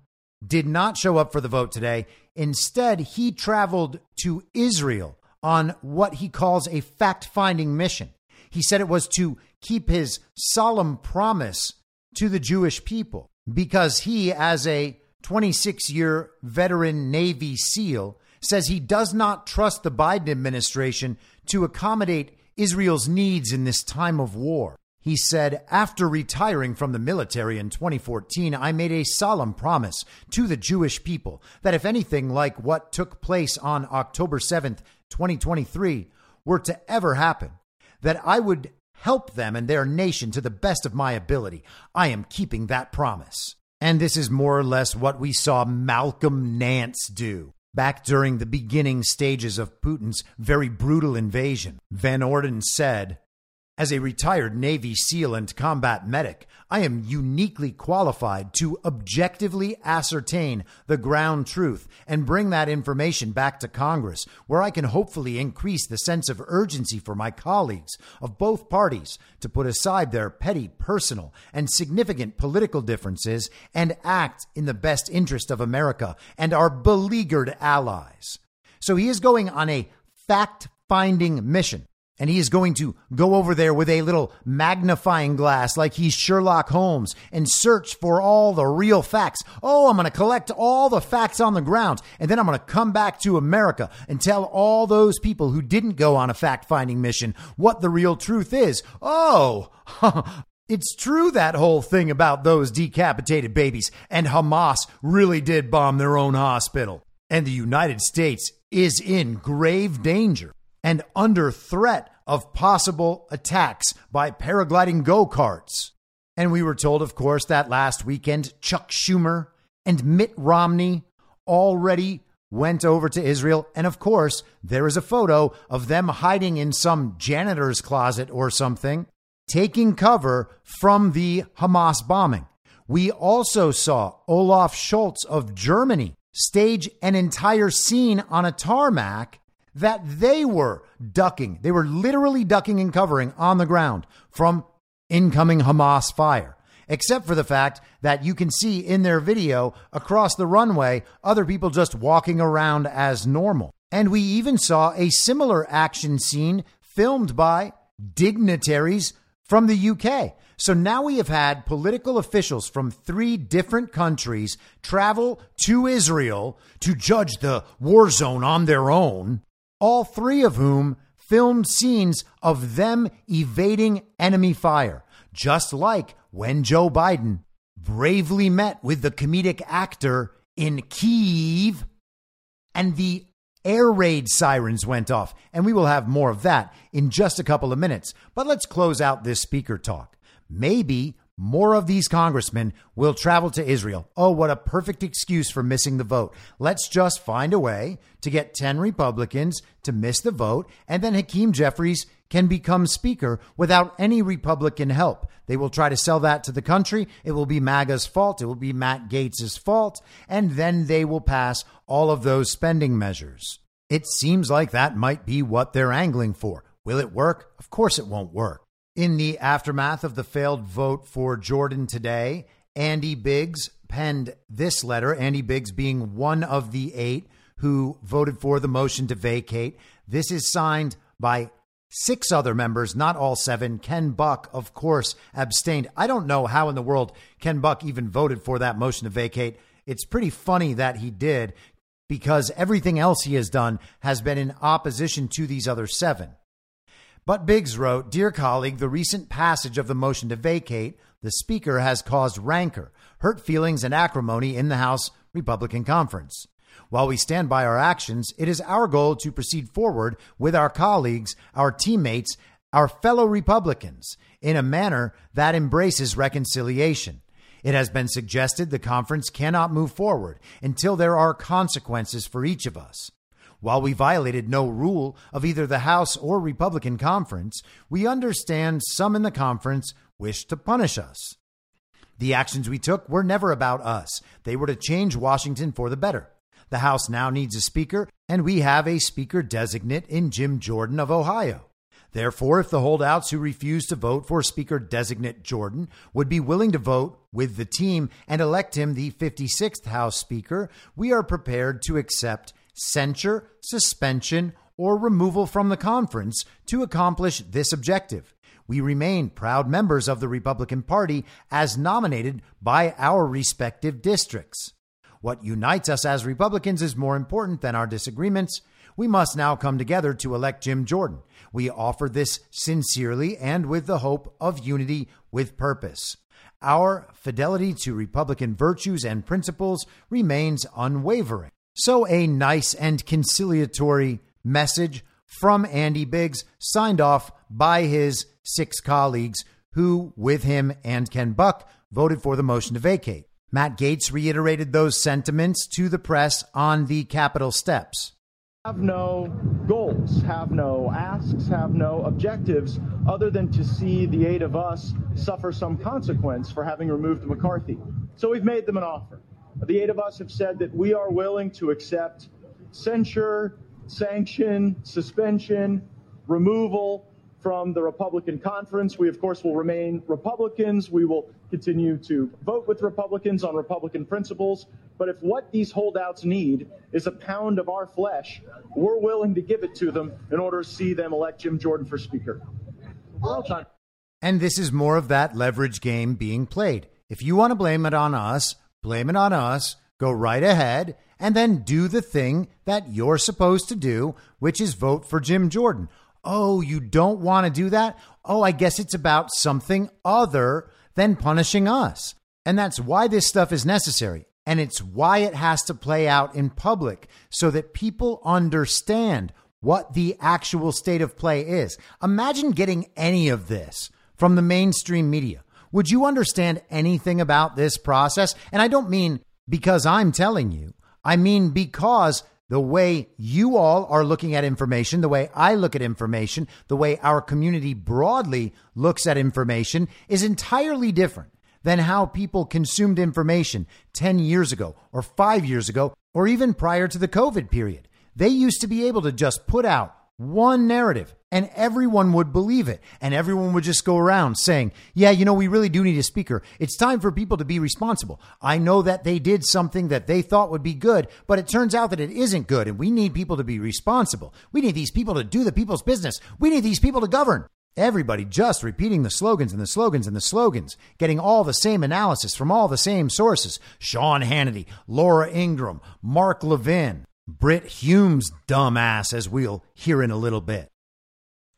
did not show up for the vote today. Instead, he traveled to Israel on what he calls a fact finding mission. He said it was to keep his solemn promise to the Jewish people because he, as a 26 year veteran Navy SEAL, says he does not trust the Biden administration to accommodate Israel's needs in this time of war. He said, After retiring from the military in 2014, I made a solemn promise to the Jewish people that if anything like what took place on October 7th, 2023, were to ever happen, that I would help them and their nation to the best of my ability. I am keeping that promise. And this is more or less what we saw Malcolm Nance do back during the beginning stages of Putin's very brutal invasion. Van Orden said, as a retired Navy SEAL and combat medic, I am uniquely qualified to objectively ascertain the ground truth and bring that information back to Congress, where I can hopefully increase the sense of urgency for my colleagues of both parties to put aside their petty personal and significant political differences and act in the best interest of America and our beleaguered allies. So he is going on a fact finding mission And he is going to go over there with a little magnifying glass like he's Sherlock Holmes and search for all the real facts. Oh, I'm going to collect all the facts on the ground. And then I'm going to come back to America and tell all those people who didn't go on a fact finding mission what the real truth is. Oh, It's true that whole thing about those decapitated babies, and Hamas really did bomb their own hospital. And the United States is in grave danger and under threat of possible attacks by paragliding go karts. And we were told, of course, that last weekend Chuck Schumer and Mitt Romney already went over to Israel. And of course, there is a photo of them hiding in some janitor's closet or something taking cover from the Hamas bombing. We also saw Olaf Scholz of Germany stage an entire scene on a tarmac that they were ducking. They were literally ducking and covering on the ground from incoming Hamas fire. Except for the fact that you can see in their video across the runway other people just walking around as normal. And we even saw a similar action scene filmed by dignitaries from the UK. So now we have had political officials from three different countries travel to Israel to judge the war zone on their own, all three of whom filmed scenes of them evading enemy fire, just like when Joe Biden bravely met with the comedic actor in Kiev and the air raid sirens went off. And we will have more of that in just a couple of minutes. But let's close out this speaker talk. Maybe more of these congressmen will travel to Israel. Oh, what a perfect excuse for missing the vote. Let's just find a way to get 10 Republicans to miss the vote, and then Hakeem Jeffries can become Speaker without any Republican help. They will try to sell that to the country. It will be MAGA's fault. It will be Matt Gaetz's fault. And then they will pass all of those spending measures. It seems like that might be what they're angling for. Will it work? Of course it won't work. In the aftermath of the failed vote for Jordan today, Andy Biggs penned this letter, Andy Biggs being one of the eight who voted for the motion to vacate. This is signed by six other members, not all seven. Ken Buck, of course, abstained. I don't know how in the world Ken Buck even voted for that motion to vacate. It's pretty funny that he did because everything else he has done has been in opposition to these other seven. But Biggs wrote Dear colleague, the recent passage of the motion to vacate the Speaker has caused rancor, hurt feelings, and acrimony in the House Republican Conference. While we stand by our actions, it is our goal to proceed forward with our colleagues, our teammates, our fellow Republicans in a manner that embraces reconciliation. It has been suggested the conference cannot move forward until there are consequences for each of us. While we violated no rule of either the House or Republican conference, we understand some in the conference wish to punish us. The actions we took were never about us. They were to change Washington for the better. The House now needs a speaker, and we have a speaker designate in Jim Jordan of Ohio. Therefore, if the holdouts who refuse to vote for Speaker designate Jordan would be willing to vote with the team and elect him the 56th House Speaker, we are prepared to accept censure, suspension, or removal from the conference to accomplish this objective. We remain proud members of the Republican Party as nominated by our respective districts. What unites us as Republicans is more important than our disagreements. We must now come together to elect Jim Jordan. We offer this sincerely and with the hope of unity with purpose. Our fidelity to Republican virtues and principles remains unwavering. So, a nice and conciliatory message from Andy Biggs, signed off by his six colleagues who, with him and Ken Buck, voted for the motion to vacate. Matt Gaetz reiterated those sentiments to the press on the Capitol steps. Have no goals, have no asks, have no objectives other than to see the eight of us suffer some consequence for having removed McCarthy. So we've made them an offer. The eight of us have said that we are willing to accept censure, sanction, suspension, removal from the Republican conference. We, of course, will remain Republicans. We will continue to vote with Republicans on Republican principles. But if what these holdouts need is a pound of our flesh, we're willing to give it to them in order to see them elect Jim Jordan for Speaker. And this is more of that leverage game being played. If you want to blame it on us, blame it on us, go right ahead, and then do the thing that you're supposed to do, which is vote for Jim Jordan. Oh, you don't want to do that? Oh, I guess it's about something other than punishing us. And that's why this stuff is necessary. And it's why it has to play out in public so that people understand what the actual state of play is. Imagine getting any of this from the mainstream media. Would you understand anything about this process? And I don't mean because I'm telling you, I mean because the way you all are looking at information, the way I look at information, the way our community broadly looks at information is entirely different than how people consumed information 10 years ago or five years ago or even prior to the COVID period. They used to be able to just put out one narrative and everyone would believe it. And everyone would just go around saying, yeah, you know, we really do need a speaker. It's time for people to be responsible. I know that they did something that they thought would be good, but it turns out that it isn't good. And we need people to be responsible. We need these people to do the people's business. We need these people to govern. Everybody just repeating the slogans and the slogans and the slogans, getting all the same analysis from all the same sources. Sean Hannity, Laura Ingraham, Mark Levin, Brit Hume's dumbass, as we'll hear in a little bit.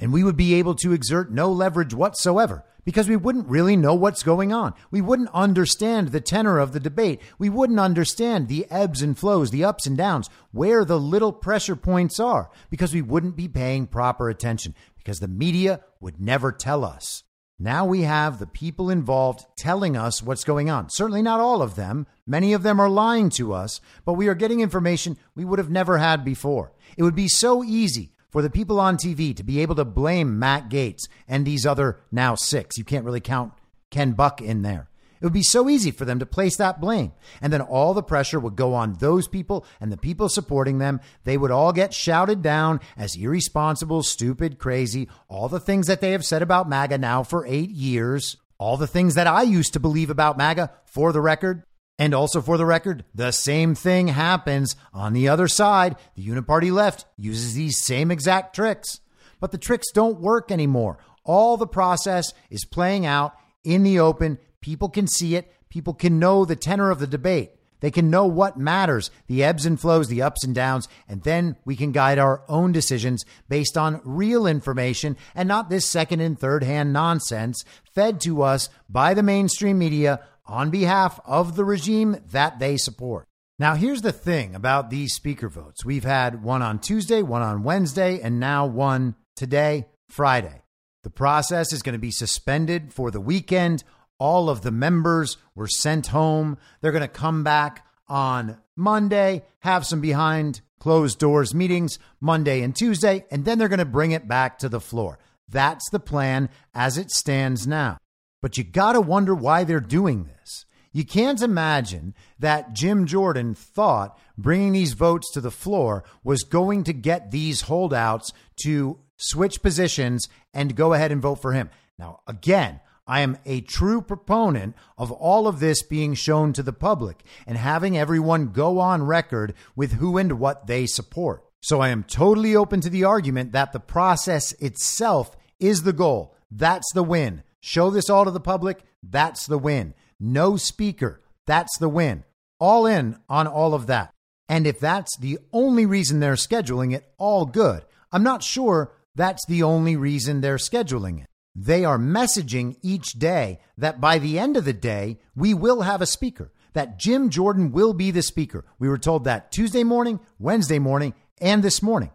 And we would be able to exert no leverage whatsoever because we wouldn't really know what's going on. We wouldn't understand the tenor of the debate. We wouldn't understand the ebbs and flows, the ups and downs, where the little pressure points are because we wouldn't be paying proper attention because the media would never tell us. Now we have the people involved telling us what's going on. Certainly not all of them. Many of them are lying to us, but we are getting information we would have never had before. It would be so easy for the people on TV to be able to blame Matt Gaetz and these other now six. You can't really count Ken Buck in there. It would be so easy for them to place that blame. And then all the pressure would go on those people and the people supporting them. They would all get shouted down as irresponsible, stupid, crazy, all the things that they have said about MAGA now for eight years, all the things that I used to believe about MAGA for the record. And also for the record, the same thing happens on the other side. The Uniparty left uses these same exact tricks, but the tricks don't work anymore. All the process is playing out in the open. People can see it. People can know the tenor of the debate. They can know what matters, the ebbs and flows, the ups and downs, and then we can guide our own decisions based on real information and not this second and third hand nonsense fed to us by the mainstream media on behalf of the regime that they support. Now, here's the thing about these speaker votes we've had one on Tuesday, one on Wednesday, and now one today, Friday. The process is going to be suspended for the weekend. All of the members were sent home. They're going to come back on Monday, have some behind closed doors meetings Monday and Tuesday, and then they're going to bring it back to the floor. That's the plan as it stands now. But you got to wonder why they're doing this. You can't imagine that Jim Jordan thought bringing these votes to the floor was going to get these holdouts to switch positions and go ahead and vote for him. Now, again, I am a true proponent of all of this being shown to the public and having everyone go on record with who and what they support. So I am totally open to the argument that the process itself is the goal. That's the win. Show this all to the public. That's the win. No speaker. That's the win. All in on all of that. And if that's the only reason they're scheduling it, all good. I'm not sure that's the only reason they're scheduling it. They are messaging each day that by the end of the day, we will have a speaker, that Jim Jordan will be the speaker. We were told that Tuesday morning, Wednesday morning, and this morning.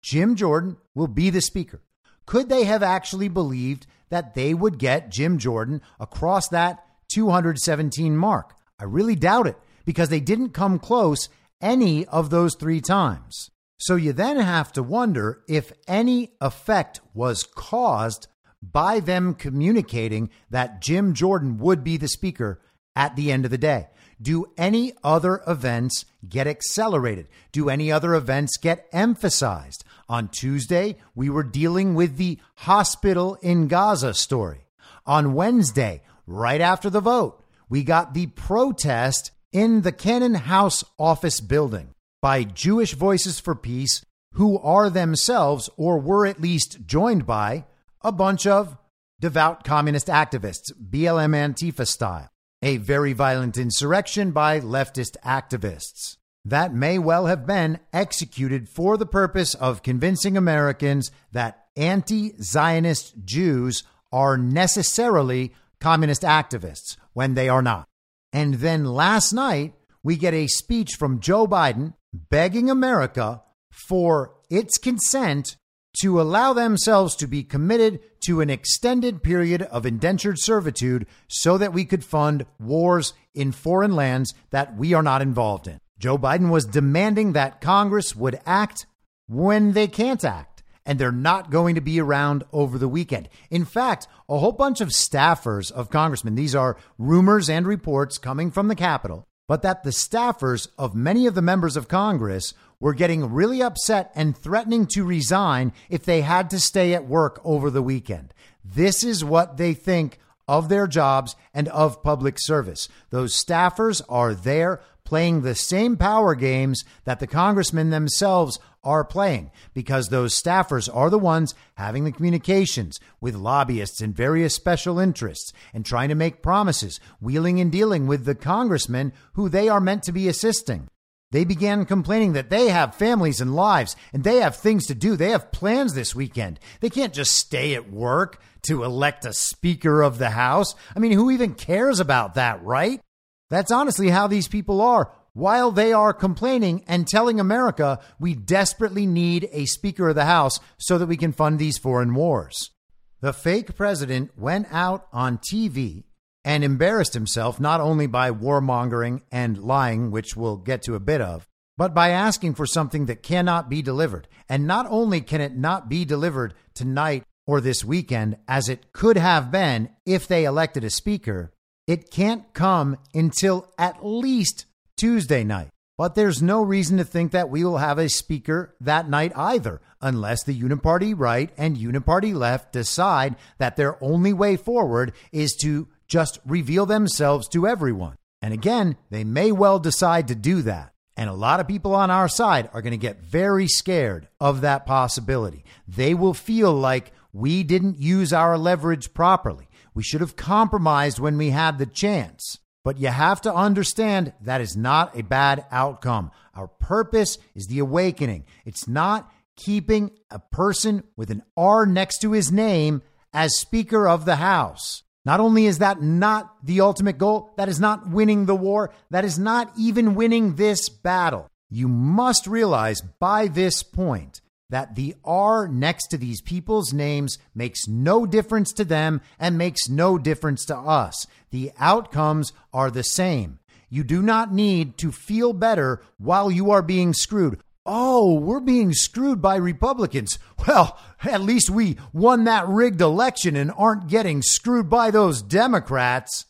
Jim Jordan will be the speaker. Could they have actually believed that they would get Jim Jordan across that 217 mark. I really doubt it because they didn't come close any of those three times. So you then have to wonder if any effect was caused by them communicating that Jim Jordan would be the speaker at the end of the day? Do any other events get accelerated? Do any other events get emphasized? On Tuesday, we were dealing with the hospital in Gaza story. On Wednesday, right after the vote, we got the protest in the Cannon House office building by Jewish Voices for Peace, who are themselves, or were at least joined by, a bunch of devout communist activists, BLM Antifa style a very violent insurrection by leftist activists. That may well have been executed for the purpose of convincing Americans that anti Zionist Jews are necessarily communist activists when they are not. And then last night, we get a speech from Joe Biden begging America for its consent to allow themselves to be committed to an extended period of indentured servitude so that we could fund wars in foreign lands that we are not involved in. Joe Biden was demanding that Congress would act when they can't act, and they're not going to be around over the weekend. In fact, a whole bunch of staffers of congressmen, these are rumors and reports coming from the Capitol, but that the staffers of many of the members of Congress were getting really upset and threatening to resign if they had to stay at work over the weekend. This is what they think of their jobs and of public service. Those staffers are there playing the same power games that the congressmen themselves are playing because those staffers are the ones having the communications with lobbyists and various special interests and trying to make promises, wheeling and dealing with the congressmen who they are meant to be assisting. They began complaining that they have families and lives and they have things to do. They have plans this weekend. They can't just stay at work to elect a Speaker of the House. I mean, who even cares about that, right? That's honestly how these people are. While they are complaining and telling America we desperately need a Speaker of the House so that we can fund these foreign wars. The fake president went out on TV and embarrassed himself not only by warmongering and lying, which we'll get to a bit of, but by asking for something that cannot be delivered. And not only can it not be delivered tonight or this weekend, as it could have been if they elected a speaker, it can't come until at least Tuesday night. But there's no reason to think that we will have a speaker that night either, unless the Uniparty right and Uniparty left decide that their only way forward is to just reveal themselves to everyone. And again, they may well decide to do that. And a lot of people on our side are going to get very scared of that possibility. They will feel like we didn't use our leverage properly. We should have compromised when we had the chance. But you have to understand that is not a bad outcome. Our purpose is the awakening. It's not keeping a person with an R next to his name as Speaker of the House. Not only is that not the ultimate goal, that is not winning the war, that is not even winning this battle. You must realize by this point that the R next to these people's names makes no difference to them and makes no difference to us. The outcomes are the same. You do not need to feel better while you are being screwed oh, we're being screwed by Republicans. Well, at least we won that rigged election and aren't getting screwed by those Democrats.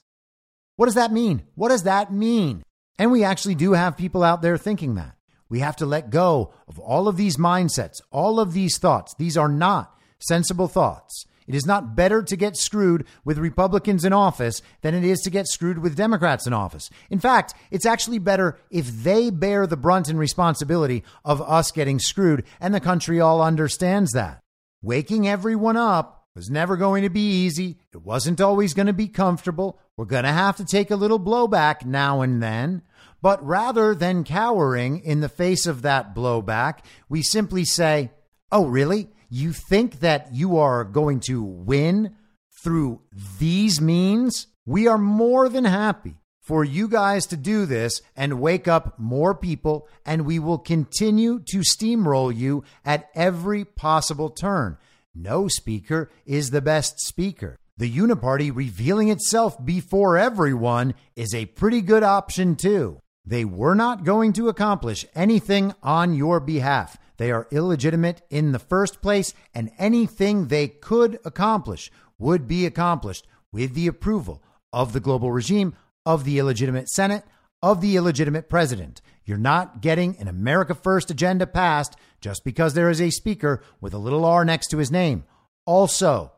What does that mean? What does that mean? And we actually do have people out there thinking that. We have to let go of all of these mindsets, all of these thoughts. These are not sensible thoughts. It is not better to get screwed with Republicans in office than it is to get screwed with Democrats in office. In fact, it's actually better if they bear the brunt and responsibility of us getting screwed, and the country all understands that. Waking everyone up was never going to be easy. It wasn't always going to be comfortable. We're going to have to take a little blowback now and then. But rather than cowering in the face of that blowback, we simply say, Oh, really? You think that you are going to win through these means? We are more than happy for you guys to do this and wake up more people, and we will continue to steamroll you at every possible turn. No speaker is the best speaker. The Uniparty revealing itself before everyone is a pretty good option, too. They were not going to accomplish anything on your behalf. They are illegitimate in the first place, and anything they could accomplish would be accomplished with the approval of the global regime of the illegitimate Senate, of the illegitimate president. You're not getting an America First agenda passed just because there is a speaker with a little r next to his name. Also,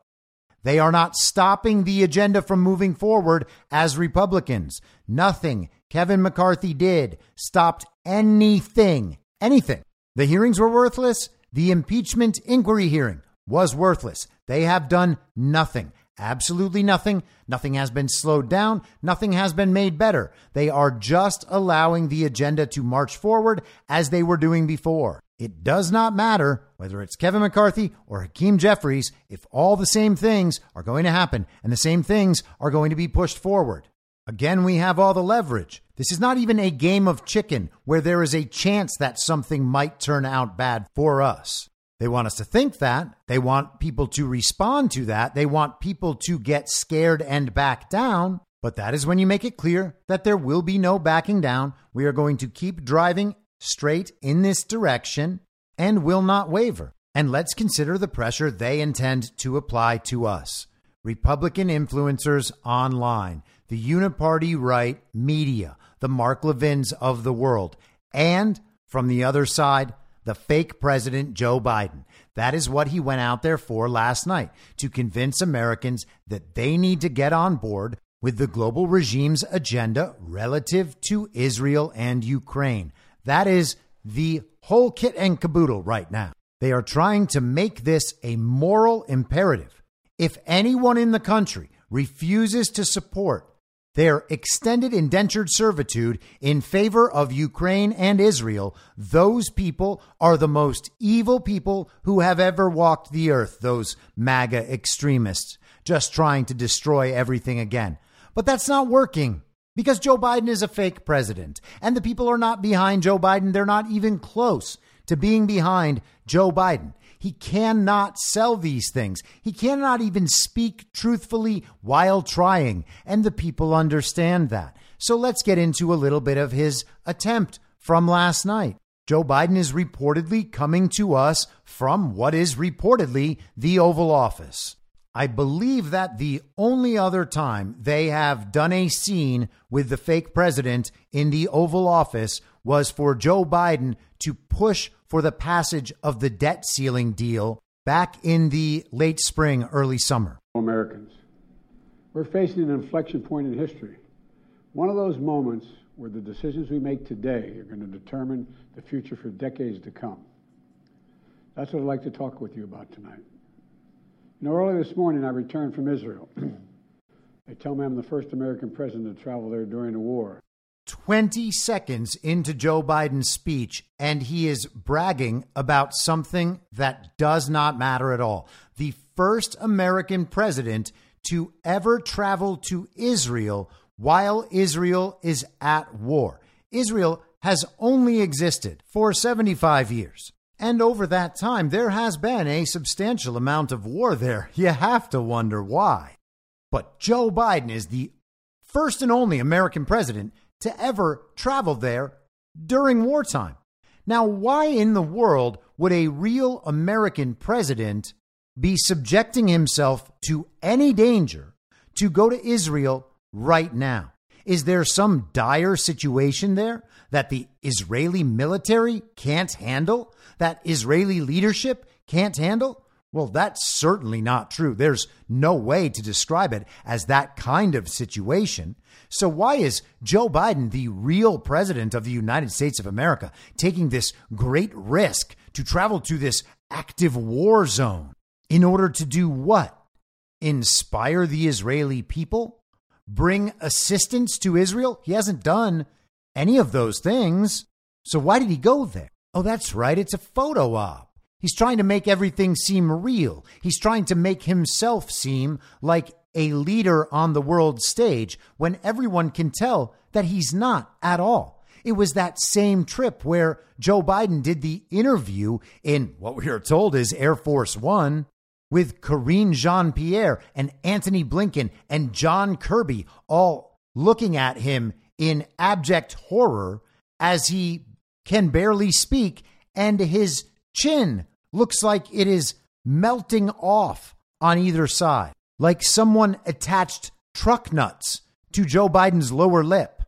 they are not stopping the agenda from moving forward as Republicans. Nothing Kevin McCarthy did stopped anything. Anything. The hearings were worthless. The impeachment inquiry hearing was worthless. They have done nothing. Absolutely nothing. Nothing has been slowed down. Nothing has been made better. They are just allowing the agenda to march forward as they were doing before. It does not matter whether it's Kevin McCarthy or Hakeem Jeffries if all the same things are going to happen and the same things are going to be pushed forward. Again, we have all the leverage. This is not even a game of chicken where there is a chance that something might turn out bad for us. They want us to think that. They want people to respond to that. They want people to get scared and back down. But that is when you make it clear that there will be no backing down. We are going to keep driving straight in this direction and will not waver. And let's consider the pressure they intend to apply to us. Republican influencers online, the uniparty right media, the Mark Levins of the world, and from the other side, the fake president, Joe Biden. That is what he went out there for last night to convince Americans that they need to get on board with the global regime's agenda relative to Israel and Ukraine. That is the whole kit and caboodle right now. They are trying to make this a moral imperative. If anyone in the country refuses to support their extended indentured servitude in favor of Ukraine and Israel, those people are the most evil people who have ever walked the earth, those MAGA extremists, just trying to destroy everything again. But that's not working because Joe Biden is a fake president, and the people are not behind Joe Biden. They're not even close to being behind Joe Biden. He cannot sell these things. He cannot even speak truthfully while trying. And the people understand that. So let's get into a little bit of his attempt from last night. Joe Biden is reportedly coming to us from what is reportedly the Oval Office. I believe that the only other time they have done a scene with the fake president in the Oval Office was for Joe Biden to push for the passage of the debt ceiling deal back in the late spring, early summer. Americans, we're facing an inflection point in history. One of those moments where the decisions we make today are going to determine the future for decades to come. That's what I'd like to talk with you about tonight. You know, early this morning I returned from Israel. they tell me I'm the first American president to travel there during the war. 20 seconds into Joe Biden's speech, and he is bragging about something that does not matter at all. The first American president to ever travel to Israel while Israel is at war. Israel has only existed for 75 years. And over that time, there has been a substantial amount of war there. You have to wonder why. But Joe Biden is the first and only American president to ever travel there during wartime. Now, why in the world would a real American president be subjecting himself to any danger to go to Israel right now? Is there some dire situation there that the Israeli military can't handle? That Israeli leadership can't handle? Well, that's certainly not true. There's no way to describe it as that kind of situation. So, why is Joe Biden, the real president of the United States of America, taking this great risk to travel to this active war zone in order to do what? Inspire the Israeli people? Bring assistance to Israel? He hasn't done any of those things. So, why did he go there? Oh, that's right. It's a photo op. He's trying to make everything seem real. He's trying to make himself seem like a leader on the world stage when everyone can tell that he's not at all. It was that same trip where Joe Biden did the interview in what we are told is Air Force One with Karine Jean Pierre and Antony Blinken and John Kirby all looking at him in abject horror as he can barely speak and his chin looks like it is melting off on either side like someone attached truck nuts to Joe Biden's lower lip.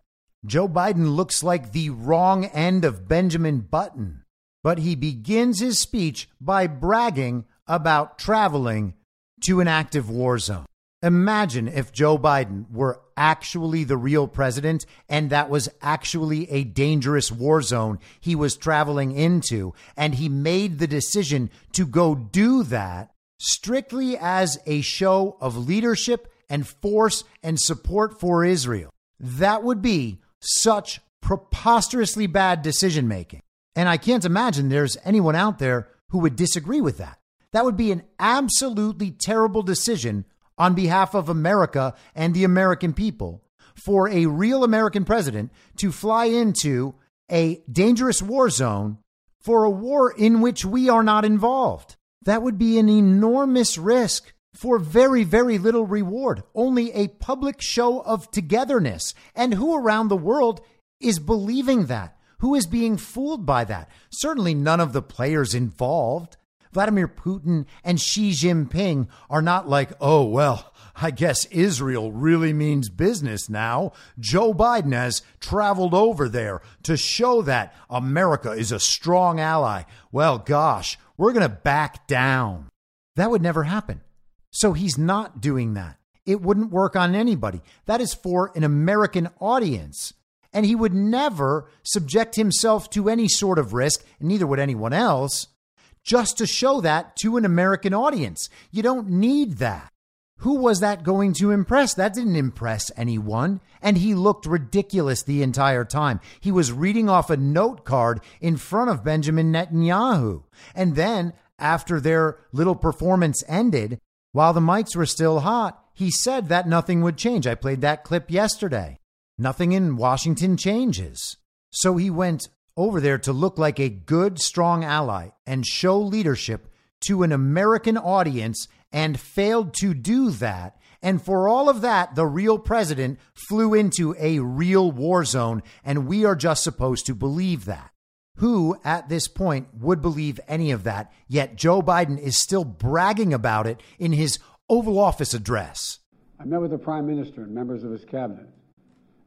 Joe Biden looks like the wrong end of Benjamin Button, but he begins his speech by bragging about traveling to an active war zone. Imagine if Joe Biden were actually the real president and that was actually a dangerous war zone he was traveling into, and he made the decision to go do that strictly as a show of leadership and force and support for Israel. That would be such preposterously bad decision making. And I can't imagine there's anyone out there who would disagree with that. That would be an absolutely terrible decision on behalf of America and the American people for a real American president to fly into a dangerous war zone for a war in which we are not involved. That would be an enormous risk for very, very little reward, only a public show of togetherness. And who around the world is believing that? Who is being fooled by that? Certainly none of the players involved. Vladimir Putin and Xi Jinping are not like, oh, well, I guess Israel really means business now. Joe Biden has traveled over there to show that America is a strong ally. Well, gosh, we're going to back down. That would never happen. So he's not doing that. It wouldn't work on anybody. That is for an American audience. And he would never subject himself to any sort of risk, and neither would anyone else, just to show that to an American audience. You don't need that. Who was that going to impress? That didn't impress anyone. And he looked ridiculous the entire time. He was reading off a note card in front of Benjamin Netanyahu. And then, after their little performance ended, while the mics were still hot, he said that nothing would change. I played that clip yesterday. Nothing in Washington changes. So he went over there to look like a good, strong ally and show leadership to an American audience and failed to do that. And for all of that, the real president flew into a real war zone, and we are just supposed to believe that. Who at this point would believe any of that? Yet Joe Biden is still bragging about it in his Oval Office address. I met with the Prime Minister and members of his cabinet.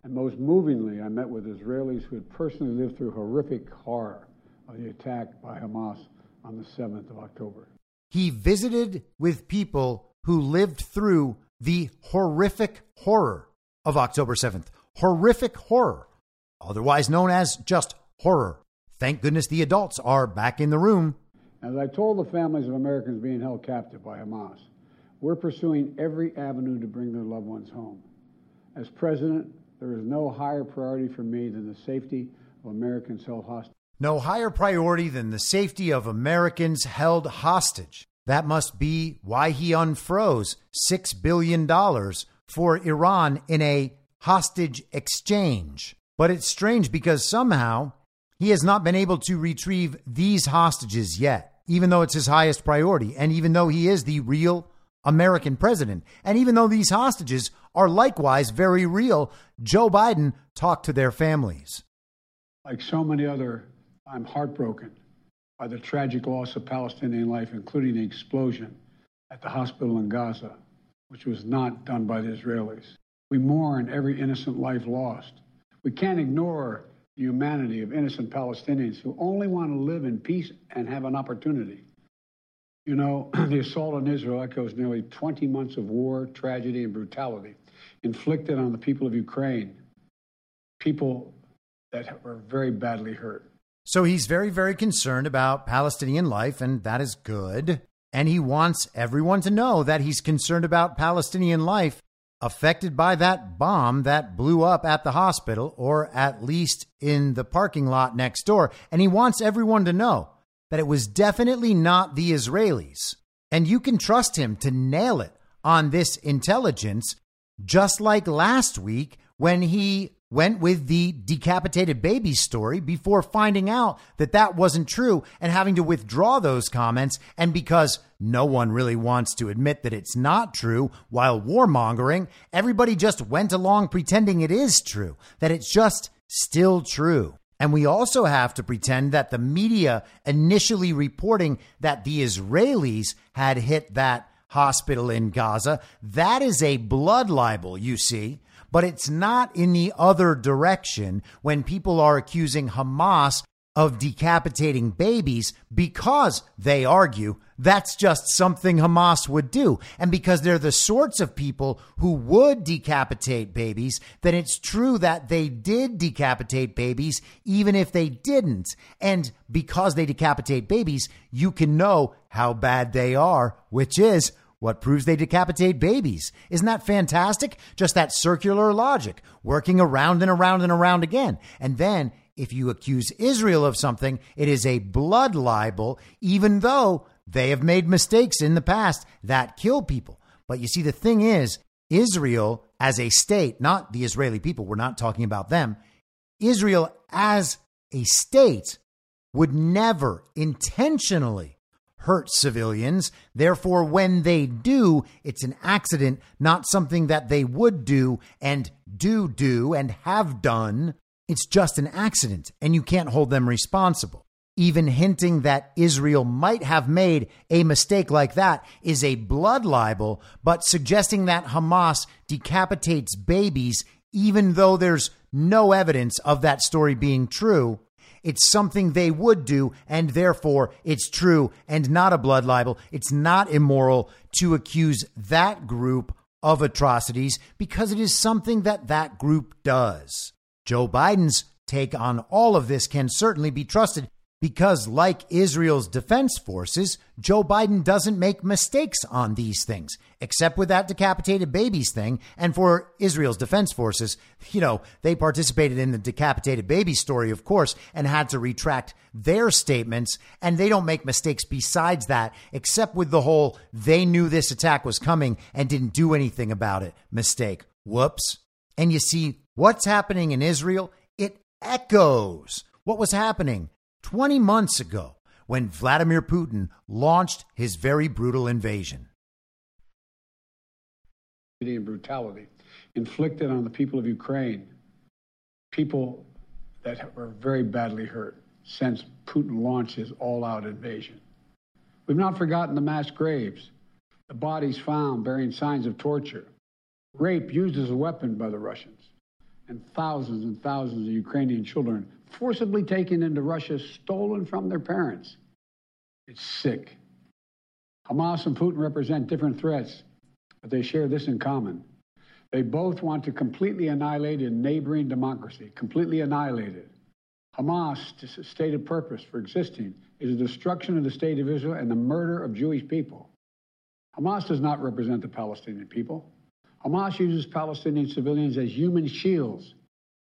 And most movingly, I met with Israelis who had personally lived through horrific horror of the attack by Hamas on the 7th of October. He visited with people who lived through the horrific horror of October 7th. Horrific horror, otherwise known as just horror. Thank goodness the adults are back in the room. As I told the families of Americans being held captive by Hamas, we're pursuing every avenue to bring their loved ones home. As president, there is no higher priority for me than the safety of Americans held hostage. No higher priority than the safety of Americans held hostage. That must be why he unfroze $6 billion for Iran in a hostage exchange. But it's strange because somehow he has not been able to retrieve these hostages yet, even though it's his highest priority, and even though he is the real American president. And even though these hostages are likewise very real, Joe Biden talked to their families. Like so many other, I'm heartbroken by the tragic loss of Palestinian life, including the explosion at the hospital in Gaza, which was not done by the Israelis. We mourn every innocent life lost. We can't ignore the humanity of innocent Palestinians who only want to live in peace and have an opportunity. You know, the assault on Israel echoes nearly 20 months of war, tragedy, and brutality inflicted on the people of Ukraine, people that were very badly hurt. So he's very, very concerned about Palestinian life, and that is good. And he wants everyone to know that he's concerned about Palestinian life affected by that bomb that blew up at the hospital, or at least in the parking lot next door. And he wants everyone to know that it was definitely not the Israelis. And you can trust him to nail it on this intelligence, just like last week when he went with the decapitated baby story before finding out that that wasn't true and having to withdraw those comments. And because no one really wants to admit that it's not true while warmongering, everybody just went along pretending it is true, that it's just still true. And we also have to pretend that the media initially reporting that the Israelis had hit that hospital in Gaza, that is a blood libel, you see. but it's not in the other direction when people are accusing Hamas of decapitating babies because they argue that's just something Hamas would do. And because they're the sorts of people who would decapitate babies, then it's true that they did decapitate babies even if they didn't. And because they decapitate babies, you can know how bad they are, which is what proves they decapitate babies. Isn't that fantastic? Just that circular logic, working around and around and around again. And then if you accuse Israel of something, it is a blood libel, even though they have made mistakes in the past that kill people. But you see, the thing is, Israel as a state, not the Israeli people, we're not talking about them. Israel as a state would never intentionally hurt civilians. Therefore, when they do, it's an accident, not something that they would do and do do and have done. It's just an accident, and you can't hold them responsible. Even hinting that Israel might have made a mistake like that is a blood libel, but suggesting that Hamas decapitates babies, even though there's no evidence of that story being true, it's something they would do, and therefore it's true and not a blood libel. It's not immoral to accuse that group of atrocities because it is something that that group does. Joe Biden's take on all of this can certainly be trusted because, like Israel's defense forces, Joe Biden doesn't make mistakes on these things, except with that decapitated babies thing. And for Israel's defense forces, you know, they participated in the decapitated baby story, of course, and had to retract their statements. And they don't make mistakes besides that, except with the whole they knew this attack was coming and didn't do anything about it mistake. Whoops. And you see, what's happening in Israel? It echoes what was happening 20 months ago when Vladimir Putin launched his very brutal invasion. And brutality inflicted on the people of Ukraine, people that were very badly hurt since Putin launched his all out invasion. We've not forgotten the mass graves, the bodies found bearing signs of torture, rape used as a weapon by the Russians, and thousands and thousands of Ukrainian children forcibly taken into Russia, stolen from their parents. It's sick. Hamas and Putin represent different threats, but they share this in common. They both want to completely annihilate a neighboring democracy, completely annihilate it. Hamas' stated purpose for existing is the destruction of the state of Israel and the murder of Jewish people. Hamas does not represent the Palestinian people. Hamas uses Palestinian civilians as human shields,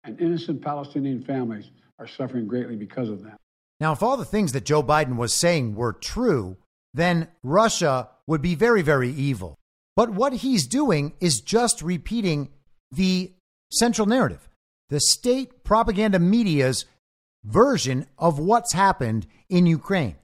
and innocent Palestinian families are suffering greatly because of that. Now, if all the things that Joe Biden was saying were true, then Russia would be very, very evil. But what he's doing is just repeating the central narrative, the state propaganda media's version of what's happened in Ukraine.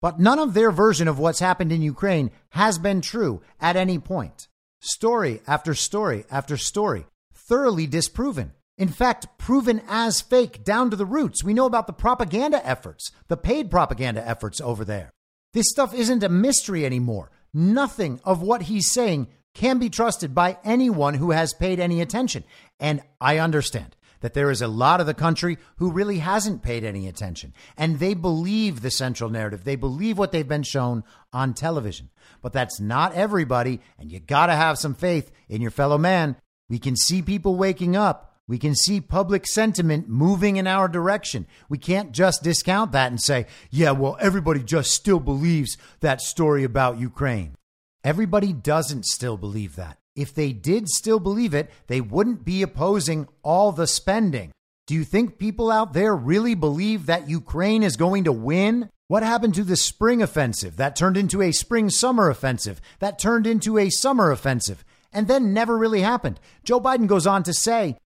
But none of their version of what's happened in Ukraine has been true at any point. Story after story after story, thoroughly disproven. In fact, proven as fake down to the roots. We know about the propaganda efforts, the paid propaganda efforts over there. This stuff isn't a mystery anymore. Nothing of what he's saying can be trusted by anyone who has paid any attention. And I understand that there is a lot of the country who really hasn't paid any attention. And they believe the central narrative. They believe what they've been shown on television. But that's not everybody. And you got to have some faith in your fellow man. We can see people waking up. We can see public sentiment moving in our direction. We can't just discount that and say, yeah, well, everybody just still believes that story about Ukraine. Everybody doesn't still believe that. If they did still believe it, they wouldn't be opposing all the spending. Do you think people out there really believe that Ukraine is going to win? What happened to the spring offensive that turned into a spring summer offensive that turned into a summer offensive and then never really happened? Joe Biden goes on to say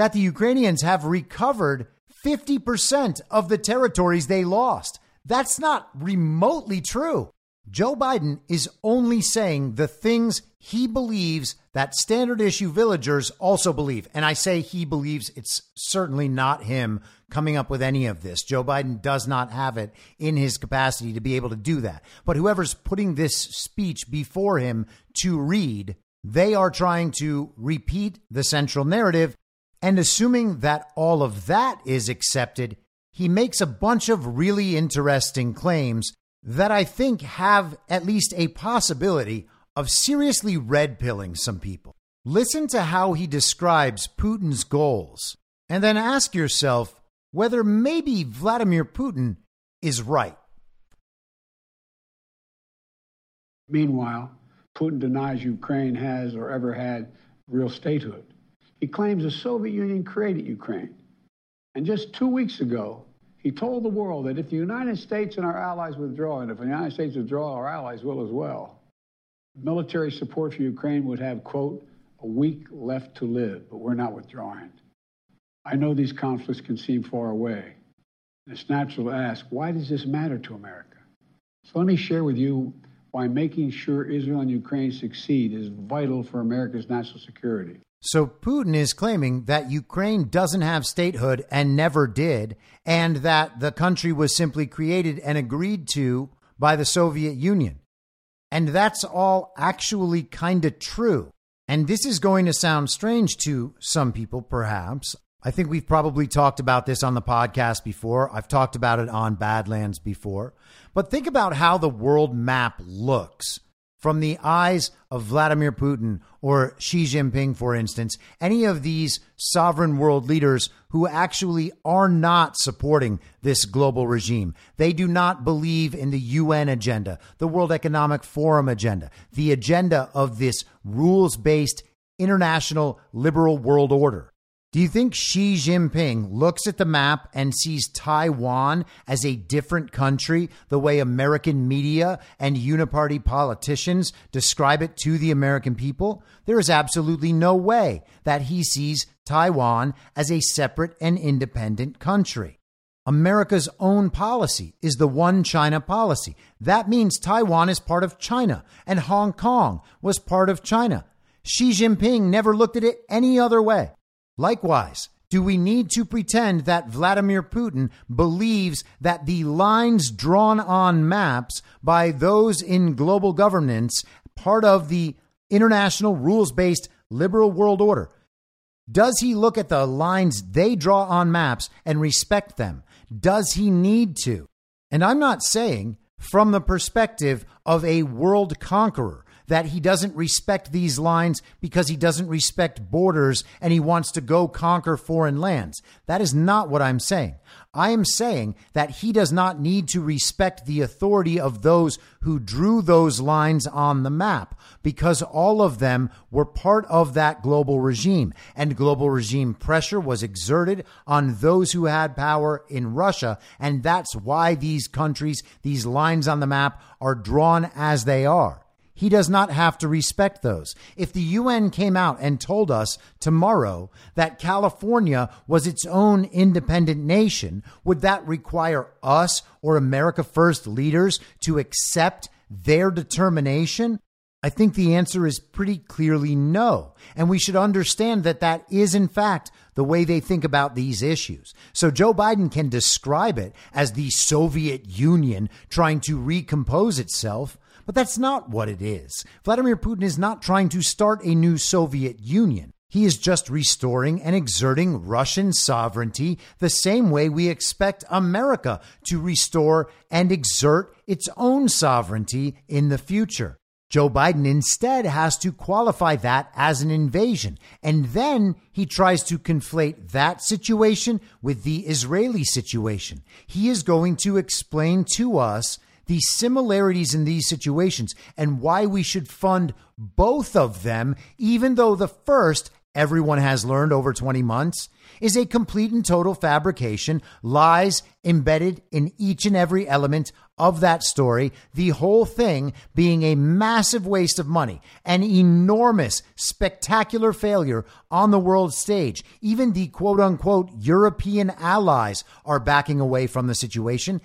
that the Ukrainians have recovered 50% of the territories they lost. That's not remotely true. Joe Biden is only saying the things he believes that standard issue villagers also believe. And I say he believes it's certainly not him coming up with any of this. Joe Biden does not have it in his capacity to be able to do that. But whoever's putting this speech before him to read They are trying to repeat the central narrative, and assuming that all of that is accepted, he makes a bunch of really interesting claims that I think have at least a possibility of seriously red pilling some people. Listen to how he describes Putin's goals, and then ask yourself whether maybe Vladimir Putin is right. Meanwhile, Putin denies Ukraine has or ever had real statehood. He claims the Soviet Union created Ukraine. And just two weeks ago, he told the world that if the United States and our allies withdraw, and if the United States withdraw, our allies will as well, military support for Ukraine would have, quote, a week left to live, but we're not withdrawing. I know these conflicts can seem far away. It's natural to ask, why does this matter to America? So let me share with you why making sure Israel and Ukraine succeed is vital for America's national security. So Putin is claiming that Ukraine doesn't have statehood and never did, and that the country was simply created and agreed to by the Soviet Union. And that's all actually kind of true. And this is going to sound strange to some people, perhaps. I think we've probably talked about this on the podcast before. I've talked about it on Badlands before. But think about how the world map looks from the eyes of Vladimir Putin or Xi Jinping, for instance, any of these sovereign world leaders who actually are not supporting this global regime. They do not believe in the UN agenda, the World Economic Forum agenda, the agenda of this rules based international liberal world order. Do you think Xi Jinping looks at the map and sees Taiwan as a different country the way American media and uniparty politicians describe it to the American people? There is absolutely no way that he sees Taiwan as a separate and independent country. America's own policy is the one China policy. That means Taiwan is part of China and Hong Kong was part of China. Xi Jinping never looked at it any other way. Likewise, do we need to pretend that Vladimir Putin believes that the lines drawn on maps by those in global governance, part of the international rules based liberal world order, does he look at the lines they draw on maps and respect them? Does he need to? And I'm not saying from the perspective of a world conqueror that he doesn't respect these lines because he doesn't respect borders and he wants to go conquer foreign lands. That is not what I'm saying. I am saying that he does not need to respect the authority of those who drew those lines on the map because all of them were part of that global regime. And global regime pressure was exerted on those who had power in Russia. And that's why these countries, these lines on the map are drawn as they are. He does not have to respect those. If the UN came out and told us tomorrow that California was its own independent nation, would that require us or America First leaders to accept their determination? I think the answer is pretty clearly no. And we should understand that that is, in fact, the way they think about these issues. So Joe Biden can describe it as the Soviet Union trying to recompose itself. But that's not what it is. Vladimir Putin is not trying to start a new Soviet Union. He is just restoring and exerting Russian sovereignty the same way we expect America to restore and exert its own sovereignty in the future. Joe Biden instead has to qualify that as an invasion. And then he tries to conflate that situation with the Israeli situation. He is going to explain to us the similarities in these situations and why we should fund both of them, even though the first, everyone has learned over 20 months, is a complete and total fabrication, lies embedded in each and every element of that story, the whole thing being a massive waste of money, an enormous, spectacular failure on the world stage. Even the quote unquote European allies are backing away from the situation,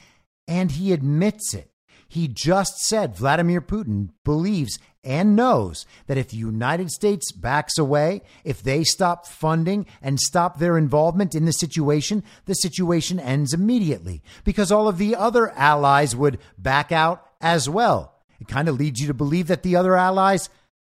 and he admits it. He just said Vladimir Putin believes and knows that if the United States backs away, if they stop funding and stop their involvement in the situation, the situation ends immediately because all of the other allies would back out as well. It kind of leads you to believe that the other allies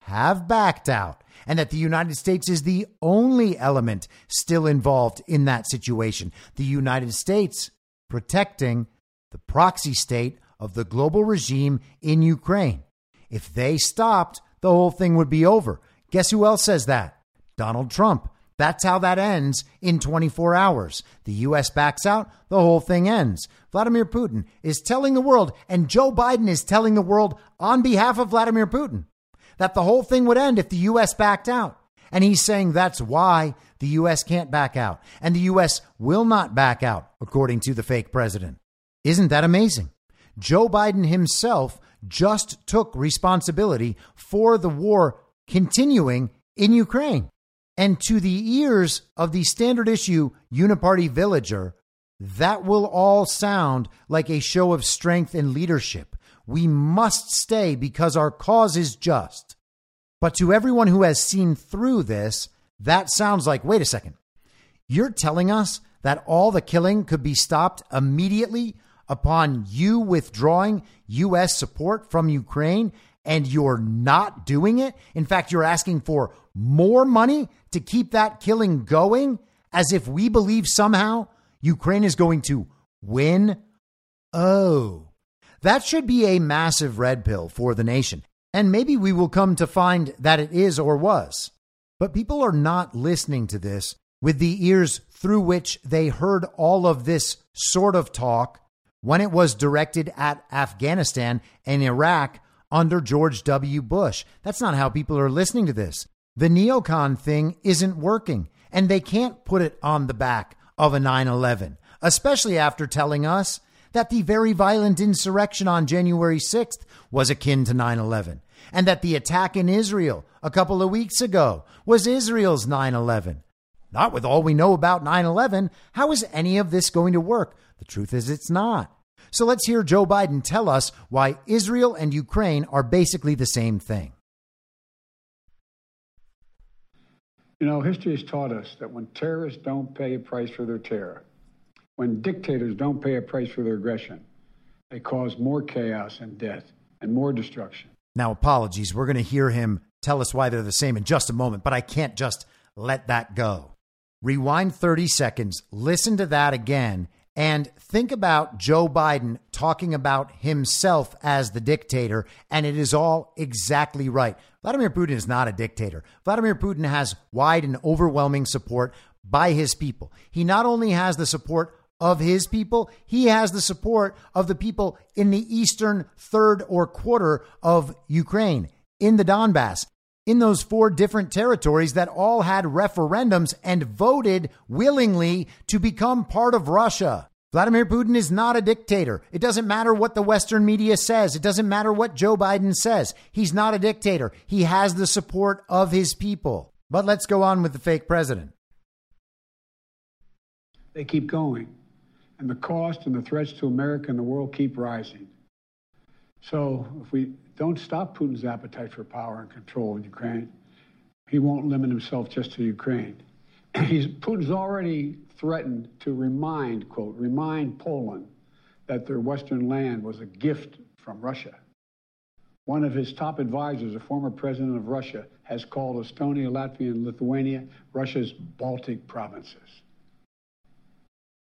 have backed out and that the United States is the only element still involved in that situation. The United States protecting the proxy state of the global regime in Ukraine. If they stopped, the whole thing would be over. Guess who else says that? Donald Trump. That's how that ends in 24 hours. The U.S. backs out, the whole thing ends. Vladimir Putin is telling the world, and Joe Biden is telling the world on behalf of Vladimir Putin, that the whole thing would end if the U.S. backed out. And he's saying that's why the U.S. can't back out. And the U.S. will not back out, according to the fake president. Isn't that amazing? Joe Biden himself just took responsibility for the war continuing in Ukraine. And to the ears of the standard issue uniparty villager, that will all sound like a show of strength and leadership. We must stay because our cause is just. But to everyone who has seen through this, that sounds like wait a second. You're telling us that all the killing could be stopped immediately upon you withdrawing U.S. support from Ukraine and you're not doing it. In fact, you're asking for more money to keep that killing going as if we believe somehow Ukraine is going to win. Oh, that should be a massive red pill for the nation. And maybe we will come to find that it is or was. But people are not listening to this with the ears through which they heard all of this sort of talk when it was directed at Afghanistan and Iraq under George W. Bush. That's not how people are listening to this. The neocon thing isn't working, and they can't put it on the back of a 9 11, especially after telling us that the very violent insurrection on January 6th was akin to 9 11, and that the attack in Israel a couple of weeks ago was Israel's 9 11. Not with all we know about 9 11. How is any of this going to work? The truth is, it's not. So let's hear Joe Biden tell us why Israel and Ukraine are basically the same thing. You know, history has taught us that when terrorists don't pay a price for their terror, when dictators don't pay a price for their aggression, they cause more chaos and death and more destruction. Now, apologies. We're going to hear him tell us why they're the same in just a moment, but I can't just let that go. Rewind 30 seconds, listen to that again, and think about Joe Biden talking about himself as the dictator, and it is all exactly right. Vladimir Putin is not a dictator. Vladimir Putin has wide and overwhelming support by his people. He not only has the support of his people, he has the support of the people in the eastern third or quarter of Ukraine, in the Donbass, in those four different territories that all had referendums and voted willingly to become part of Russia. Vladimir Putin is not a dictator. It doesn't matter what the Western media says. It doesn't matter what Joe Biden says. He's not a dictator. He has the support of his people. But let's go on with the fake president. They keep going. And the cost and the threats to America and the world keep rising. So if we don't stop Putin's appetite for power and control in Ukraine, he won't limit himself just to Ukraine. He's, Putin's already threatened to remind, quote, remind Poland that their Western land was a gift from Russia. One of his top advisors, a former president of Russia, has called Estonia, Latvia, and Lithuania Russia's Baltic provinces.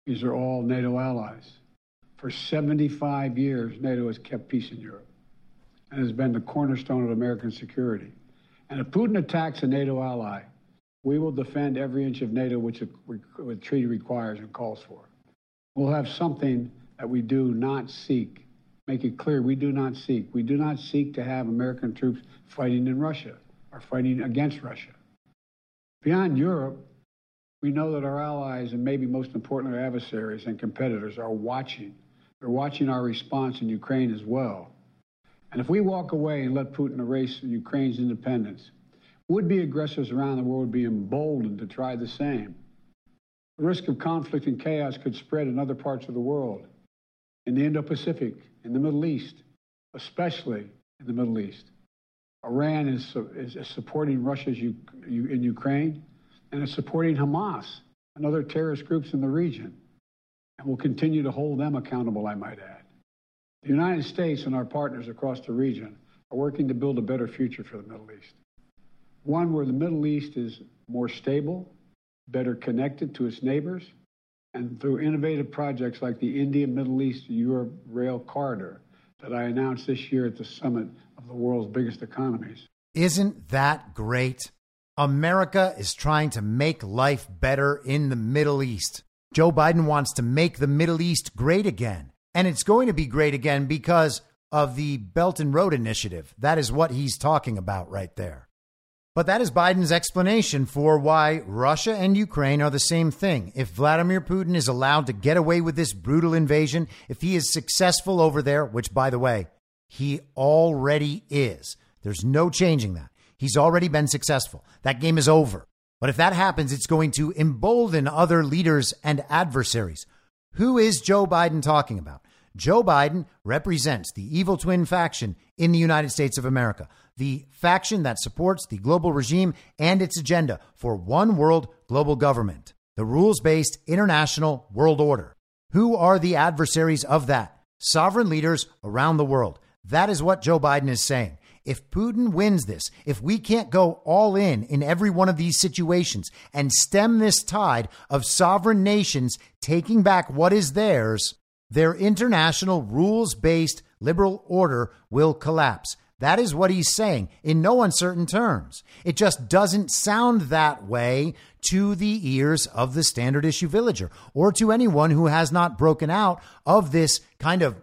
These are all NATO allies. For 75 years, NATO has kept peace in Europe and has been the cornerstone of American security. And if Putin attacks a NATO ally, we will defend every inch of NATO which the treaty requires and calls for. We'll have something that we do not seek. Make it clear we do not seek. We do not seek to have American troops fighting in Russia or fighting against Russia. Beyond Europe, we know that our allies and maybe most importantly our adversaries and competitors are watching. They're watching our response in Ukraine as well. And if we walk away and let Putin erase Ukraine's independence, would-be aggressors around the world would be emboldened to try the same. The risk of conflict and chaos could spread in other parts of the world, in the Indo-Pacific, in the Middle East, especially in the Middle East. Iran is, is, is supporting Russia's U, in Ukraine and is supporting Hamas and other terrorist groups in the region and will continue to hold them accountable, I might add. The United States and our partners across the region are working to build a better future for the Middle East. one where the Middle East is more stable, better connected to its neighbors, and through innovative projects like the India Middle East Europe Rail Corridor that I announced this year at the summit of the world's biggest economies. Isn't that great? America is trying to make life better in the Middle East. Joe Biden wants to make the Middle East great again. And it's going to be great again because of the Belt and Road Initiative. That is what he's talking about right there. But that is Biden's explanation for why Russia and Ukraine are the same thing. If Vladimir Putin is allowed to get away with this brutal invasion, if he is successful over there, which, by the way, he already is, there's no changing that. He's already been successful. That game is over. But if that happens, it's going to embolden other leaders and adversaries. Who is Joe Biden talking about? Joe Biden represents the evil twin faction in the United States of America, the faction that supports the global regime and its agenda for one world global government, the rules based international world order. Who are the adversaries of that? Sovereign leaders around the world. That is what Joe Biden is saying. If Putin wins this, if we can't go all in in every one of these situations and stem this tide of sovereign nations taking back what is theirs, their international rules based liberal order will collapse. That is what he's saying in no uncertain terms. It just doesn't sound that way to the ears of the standard issue villager or to anyone who has not broken out of this kind of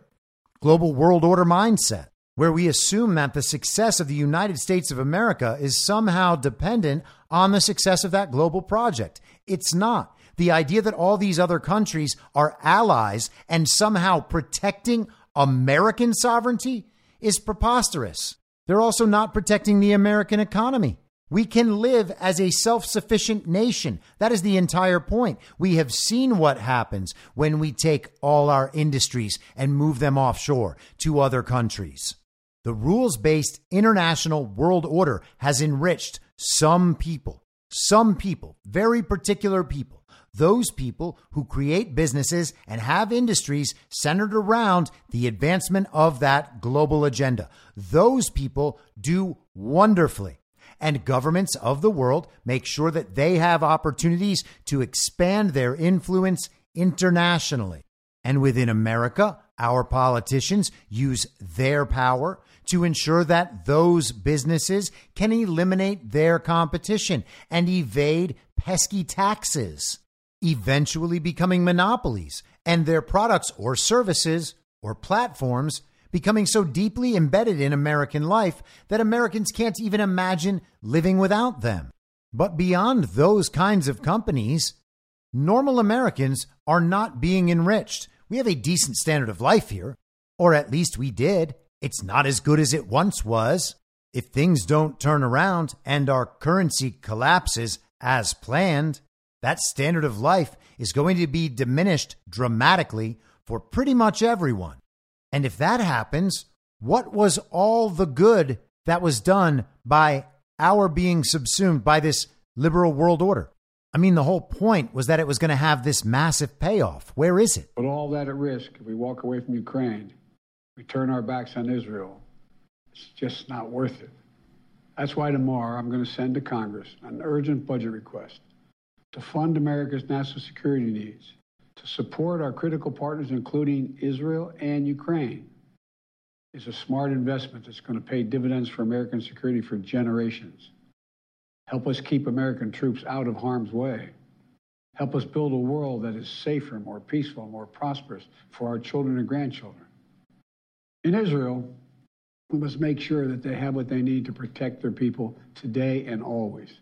global world order mindset where we assume that the success of the United States of America is somehow dependent on the success of that global project. It's not. The idea that all these other countries are allies and somehow protecting American sovereignty is preposterous. They're also not protecting the American economy. We can live as a self sufficient nation. That is the entire point. We have seen what happens when we take all our industries and move them offshore to other countries. The rules based international world order has enriched some people, some people, very particular people those people who create businesses and have industries centered around the advancement of that global agenda. Those people do wonderfully. And governments of the world make sure that they have opportunities to expand their influence internationally. And within America, our politicians use their power to ensure that those businesses can eliminate their competition and evade pesky taxes eventually becoming monopolies and their products or services or platforms becoming so deeply embedded in American life that Americans can't even imagine living without them. But beyond those kinds of companies, normal Americans are not being enriched. We have a decent standard of life here, or at least we did. It's not as good as it once was. If things don't turn around and our currency collapses as planned, that standard of life is going to be diminished dramatically for pretty much everyone. And if that happens, what was all the good that was done by our being subsumed by this liberal world order? I mean, the whole point was that it was going to have this massive payoff. Where is it? Put all that at risk if we walk away from Ukraine, we turn our backs on Israel. It's just not worth it. That's why tomorrow I'm going to send to Congress an urgent budget request to fund America's national security needs, to support our critical partners, including Israel and Ukraine, is a smart investment that's going to pay dividends for American security for generations. Help us keep American troops out of harm's way. Help us build a world that is safer, more peaceful, more prosperous for our children and grandchildren. In Israel, we must make sure that they have what they need to protect their people today and always.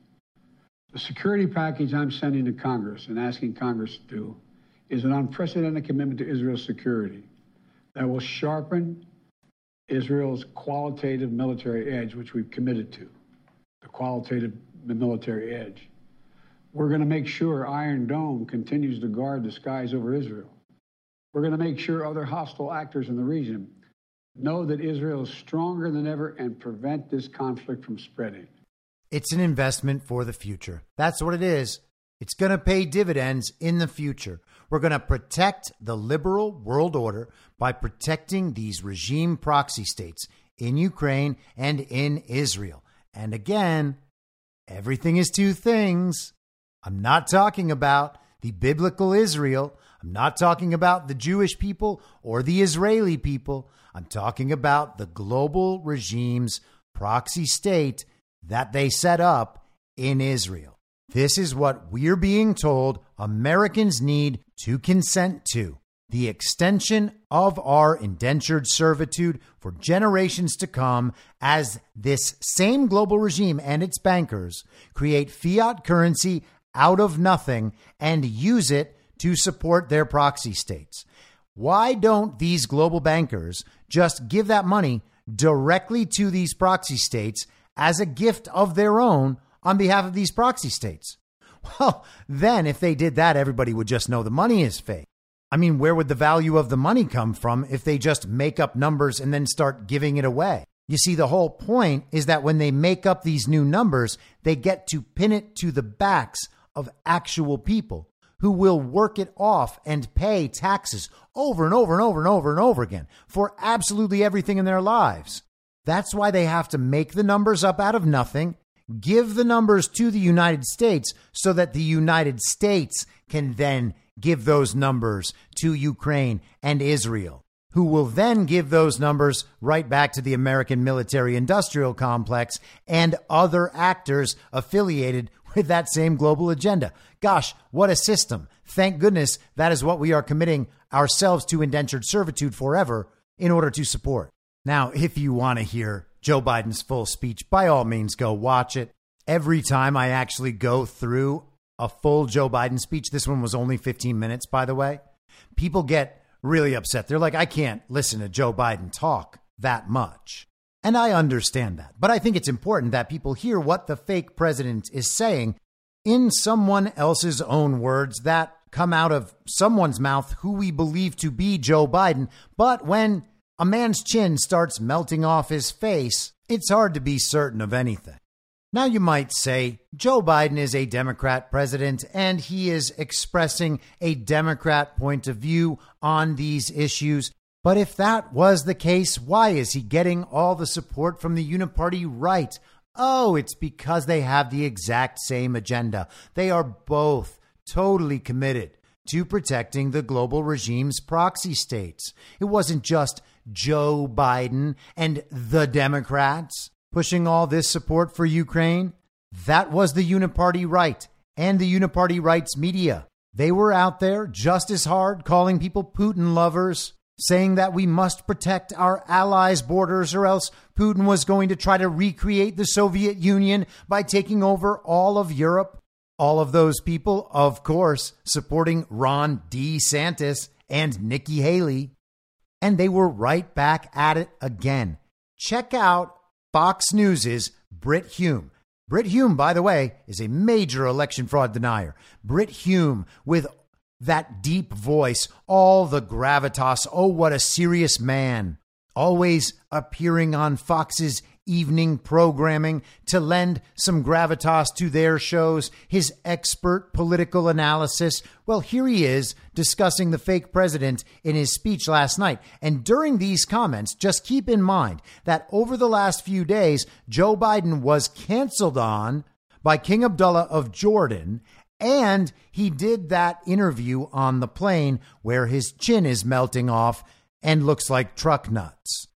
The security package I'm sending to Congress and asking Congress to do is an unprecedented commitment to Israel's security that will sharpen Israel's qualitative military edge, which we've committed to, the qualitative military edge. We're going to make sure Iron Dome continues to guard the skies over Israel. We're going to make sure other hostile actors in the region know that Israel is stronger than ever and prevent this conflict from spreading. It's an investment for the future. That's what it is. It's going to pay dividends in the future. We're going to protect the liberal world order by protecting these regime proxy states in Ukraine and in Israel. And again, everything is two things. I'm not talking about the biblical Israel. I'm not talking about the Jewish people or the Israeli people. I'm talking about the global regime's proxy state that they set up in Israel. This is what we're being told Americans need to consent to the extension of our indentured servitude for generations to come as this same global regime and its bankers create fiat currency out of nothing and use it to support their proxy states. Why don't these global bankers just give that money directly to these proxy states as a gift of their own on behalf of these proxy states? Well, then if they did that, everybody would just know the money is fake. I mean, where would the value of the money come from if they just make up numbers and then start giving it away? You see, the whole point is that when they make up these new numbers, they get to pin it to the backs of actual people who will work it off and pay taxes over and over and over and over and over again for absolutely everything in their lives. That's why they have to make the numbers up out of nothing, give the numbers to the United States so that the United States can then give those numbers to Ukraine and Israel, who will then give those numbers right back to the American military industrial complex and other actors affiliated with that same global agenda. Gosh, what a system. Thank goodness that is what we are committing ourselves to indentured servitude forever in order to support. Now, if you want to hear Joe Biden's full speech, by all means, go watch it. Every time I actually go through a full Joe Biden speech. This one was only 15 minutes, by the way. People get really upset. They're like, I can't listen to Joe Biden talk that much. And I understand that. But I think it's important that people hear what the fake president is saying in someone else's own words that come out of someone's mouth who we believe to be Joe Biden. But when a man's chin starts melting off his face, it's hard to be certain of anything. Now, you might say Joe Biden is a Democrat president and he is expressing a Democrat point of view on these issues. But if that was the case, why is he getting all the support from the Uniparty right? Oh, it's because they have the exact same agenda. They are both totally committed to protecting the global regime's proxy states. It wasn't just Joe Biden and the Democrats pushing all this support for Ukraine, that was the Uniparty right and the Uniparty rights media. They were out there just as hard calling people Putin lovers, saying that we must protect our allies' borders or else Putin was going to try to recreate the Soviet Union by taking over all of Europe. All of those people, of course, supporting Ron DeSantis and Nikki Haley. And they were right back at it again. Check out Fox News' Brit Hume. Brit Hume, by the way, is a major election fraud denier. Brit Hume, with that deep voice, all the gravitas. Oh, what a serious man. Always appearing on Fox's evening programming to lend some gravitas to their shows, his expert political analysis. Well, here he is discussing the fake president in his speech last night. And during these comments, just keep in mind that over the last few days, Joe Biden was canceled on by King Abdullah of Jordan. And he did that interview on the plane where his chin is melting off and looks like truck nuts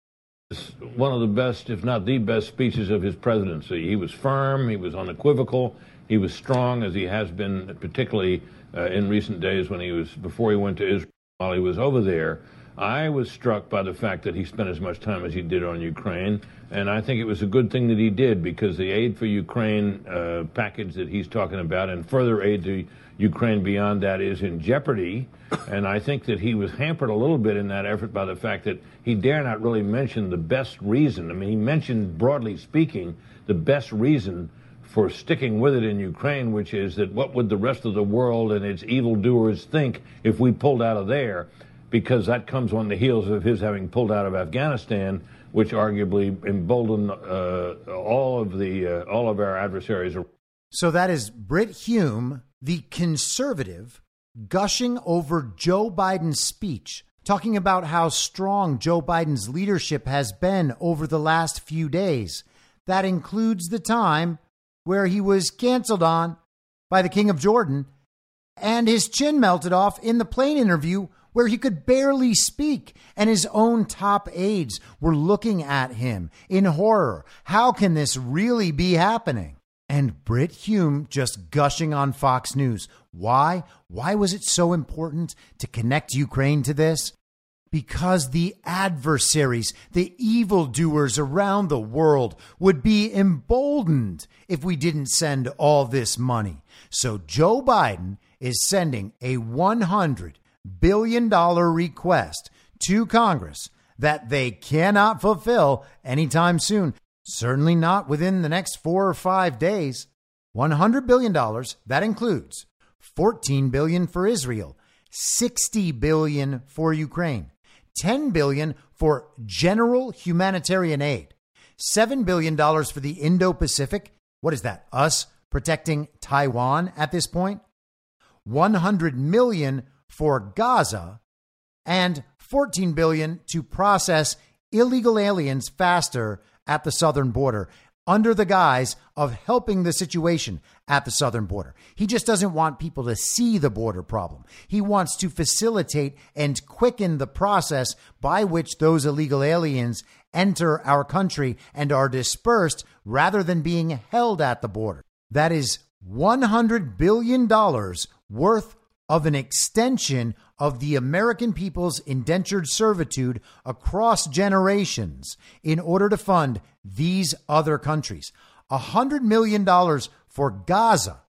one of the best, if not the best, speeches of his presidency. He was firm, he was unequivocal, he was strong, as he has been, particularly uh, in recent days when he was before he went to Israel. While he was over there, I was struck by the fact that he spent as much time as he did on Ukraine, and I think it was a good thing that he did because the aid for Ukraine uh, package that he's talking about and further aid to Ukraine beyond that is in jeopardy. And I think that he was hampered a little bit in that effort by the fact that he dare not really mention the best reason. I mean, he mentioned, broadly speaking, the best reason for sticking with it in Ukraine, which is that what would the rest of the world and its evildoers think if we pulled out of there? Because that comes on the heels of his having pulled out of Afghanistan, which arguably emboldened uh, all of the uh, all of our adversaries. So that is Brit Hume the conservative gushing over Joe Biden's speech, talking about how strong Joe Biden's leadership has been over the last few days. That includes the time where he was canceled on by the King of Jordan, and his chin melted off in the plane interview where he could barely speak, and his own top aides were looking at him in horror. How can this really be happening? And Brit Hume just gushing on Fox News. Why? Why was it so important to connect Ukraine to this? Because the adversaries, the evildoers around the world would be emboldened if we didn't send all this money. So Joe Biden is sending a 100 billion dollar request to Congress that they cannot fulfill anytime soon, certainly not within the next 4 or 5 days. 100 billion dollars that includes 14 billion for Israel, 60 billion for Ukraine, 10 billion for general humanitarian aid, 7 billion dollars for the Indo-Pacific. What is that? Us protecting Taiwan at this point? 100 million for Gaza and 14 billion to process illegal aliens faster at the southern border under the guise of helping the situation at the southern border. He just doesn't want people to see the border problem. He wants to facilitate and quicken the process by which those illegal aliens enter our country and are dispersed rather than being held at the border. That is $100 billion worth of an extension of the American people's indentured servitude across generations in order to fund these other countries. $100 million for Gaza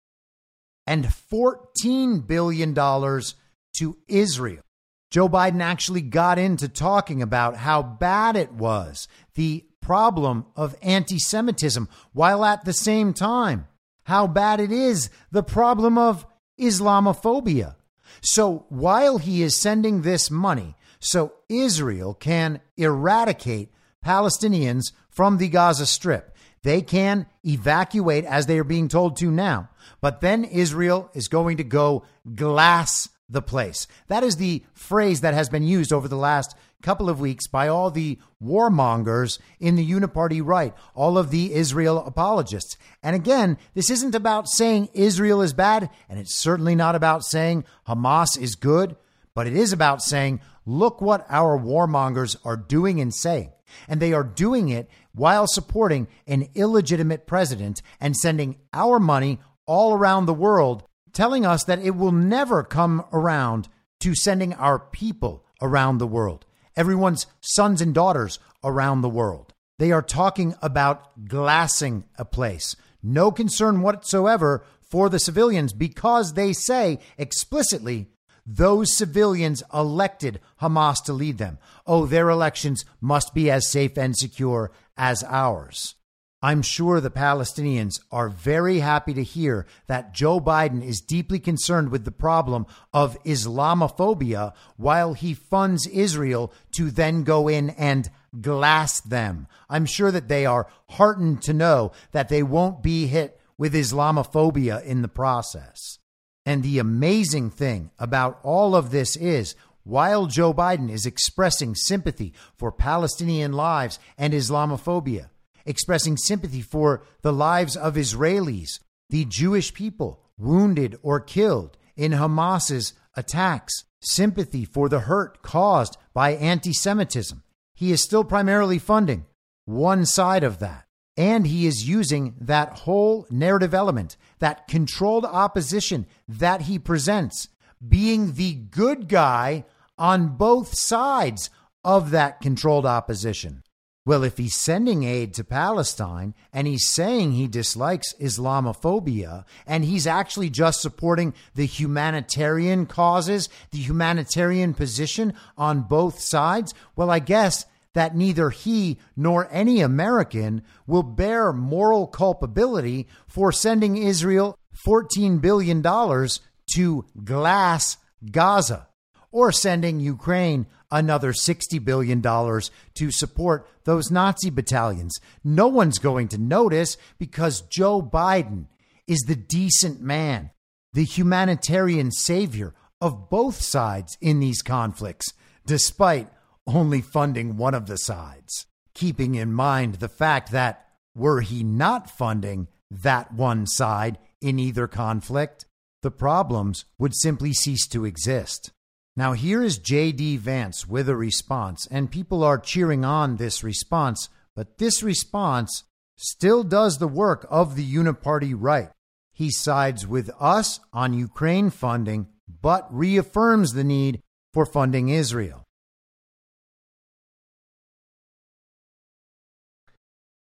and $14 billion to Israel. Joe Biden actually got into talking about how bad it was, the problem of anti Semitism, while at the same time, how bad it is, the problem of Islamophobia. So while he is sending this money so Israel can eradicate Palestinians from the Gaza Strip, they can evacuate as they are being told to now. But then Israel is going to go glass the place. That is the phrase that has been used over the last couple of weeks by all the warmongers in the uniparty right, all of the Israel apologists. And again, this isn't about saying Israel is bad, and it's certainly not about saying Hamas is good, but it is about saying, look what our warmongers are doing and saying. And they are doing it while supporting an illegitimate president and sending our money all around the world, telling us that it will never come around to sending our people around the world everyone's sons and daughters around the world. They are talking about glassing a place. No concern whatsoever for the civilians because they say explicitly those civilians elected Hamas to lead them. Oh, their elections must be as safe and secure as ours. I'm sure the Palestinians are very happy to hear that Joe Biden is deeply concerned with the problem of Islamophobia while he funds Israel to then go in and glass them. I'm sure that they are heartened to know that they won't be hit with Islamophobia in the process. And the amazing thing about all of this is while Joe Biden is expressing sympathy for Palestinian lives and Islamophobia, expressing sympathy for the lives of Israelis, the Jewish people wounded or killed in Hamas's attacks, sympathy for the hurt caused by anti Semitism. He is still primarily funding one side of that. And he is using that whole narrative element, that controlled opposition that he presents, being the good guy on both sides of that controlled opposition. Well, if he's sending aid to Palestine and he's saying he dislikes Islamophobia and he's actually just supporting the humanitarian causes, the humanitarian position on both sides, well, I guess that neither he nor any American will bear moral culpability for sending Israel $14 billion to glass Gaza or sending Ukraine another $60 billion to support those Nazi battalions. No one's going to notice because Joe Biden is the decent man, the humanitarian savior of both sides in these conflicts, despite only funding one of the sides. Keeping in mind the fact that were he not funding that one side in either conflict, the problems would simply cease to exist. Now, here is J.D. Vance with a response, and people are cheering on this response, but this response still does the work of the uniparty right. He sides with us on Ukraine funding, but reaffirms the need for funding Israel.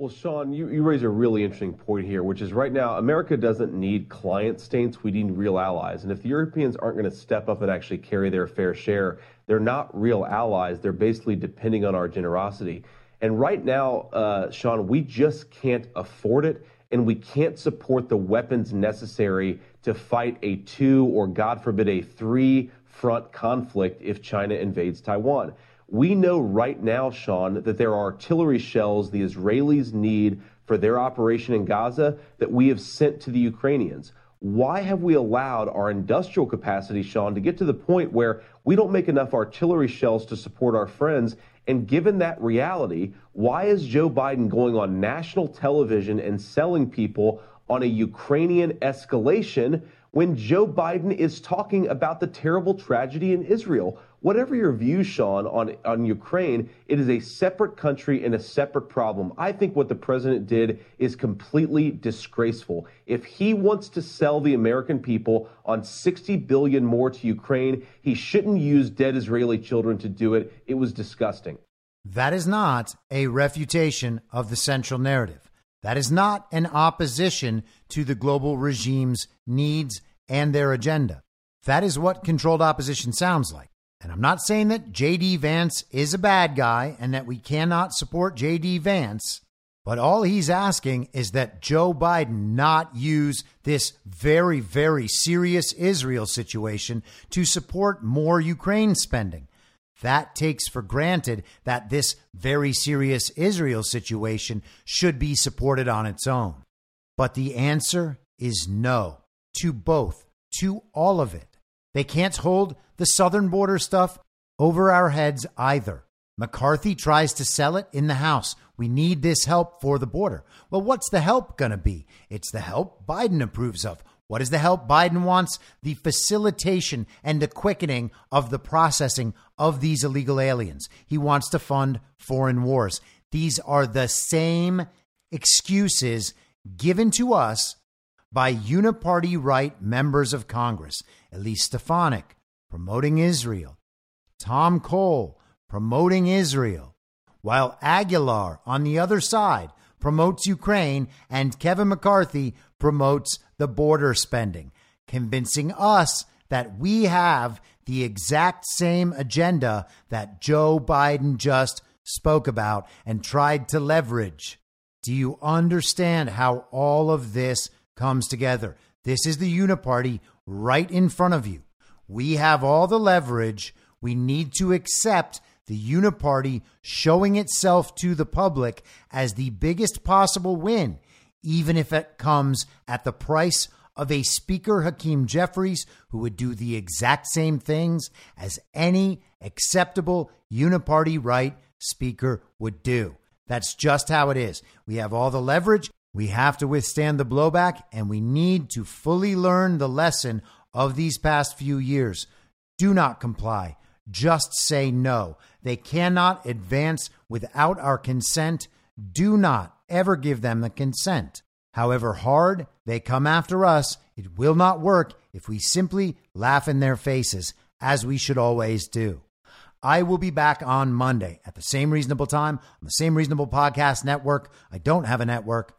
Well, Sean, you, you raise a really interesting point here, which is right now, America doesn't need client states. We need real allies. And if the Europeans aren't going to step up and actually carry their fair share, they're not real allies. They're basically depending on our generosity. And right now, uh, Sean, we just can't afford it. And we can't support the weapons necessary to fight a two or, God forbid, a three front conflict if China invades Taiwan. We know right now, Sean, that there are artillery shells the Israelis need for their operation in Gaza that we have sent to the Ukrainians. Why have we allowed our industrial capacity, Sean, to get to the point where we don't make enough artillery shells to support our friends? And given that reality, why is Joe Biden going on national television and selling people on a Ukrainian escalation when Joe Biden is talking about the terrible tragedy in Israel? Whatever your view, Sean, on, on Ukraine, it is a separate country and a separate problem. I think what the president did is completely disgraceful. If he wants to sell the American people on 60 billion more to Ukraine, he shouldn't use dead Israeli children to do it. It was disgusting. That is not a refutation of the central narrative. That is not an opposition to the global regime's needs and their agenda. That is what controlled opposition sounds like. And I'm not saying that JD Vance is a bad guy and that we cannot support JD Vance, but all he's asking is that Joe Biden not use this very, very serious Israel situation to support more Ukraine spending. That takes for granted that this very serious Israel situation should be supported on its own. But the answer is no to both, to all of it. They can't hold the southern border stuff over our heads either. McCarthy tries to sell it in the House. We need this help for the border. Well, what's the help going to be? It's the help Biden approves of. What is the help Biden wants? The facilitation and the quickening of the processing of these illegal aliens. He wants to fund foreign wars. These are the same excuses given to us by uniparty right members of Congress. Elise Stefanik, promoting Israel, Tom Cole promoting Israel, while Aguilar on the other side promotes Ukraine and Kevin McCarthy promotes the border spending, convincing us that we have the exact same agenda that Joe Biden just spoke about and tried to leverage. Do you understand how all of this comes together? This is the uniparty right in front of you. We have all the leverage. We need to accept the uniparty showing itself to the public as the biggest possible win, even if it comes at the price of a Speaker Hakeem Jeffries who would do the exact same things as any acceptable uniparty right speaker would do. That's just how it is. We have all the leverage. We have to withstand the blowback, and we need to fully learn the lesson of these past few years. Do not comply. Just say no. They cannot advance without our consent. Do not ever give them the consent. However hard they come after us, it will not work if we simply laugh in their faces, as we should always do. I will be back on Monday at the same reasonable time on the same reasonable podcast network. I don't have a network.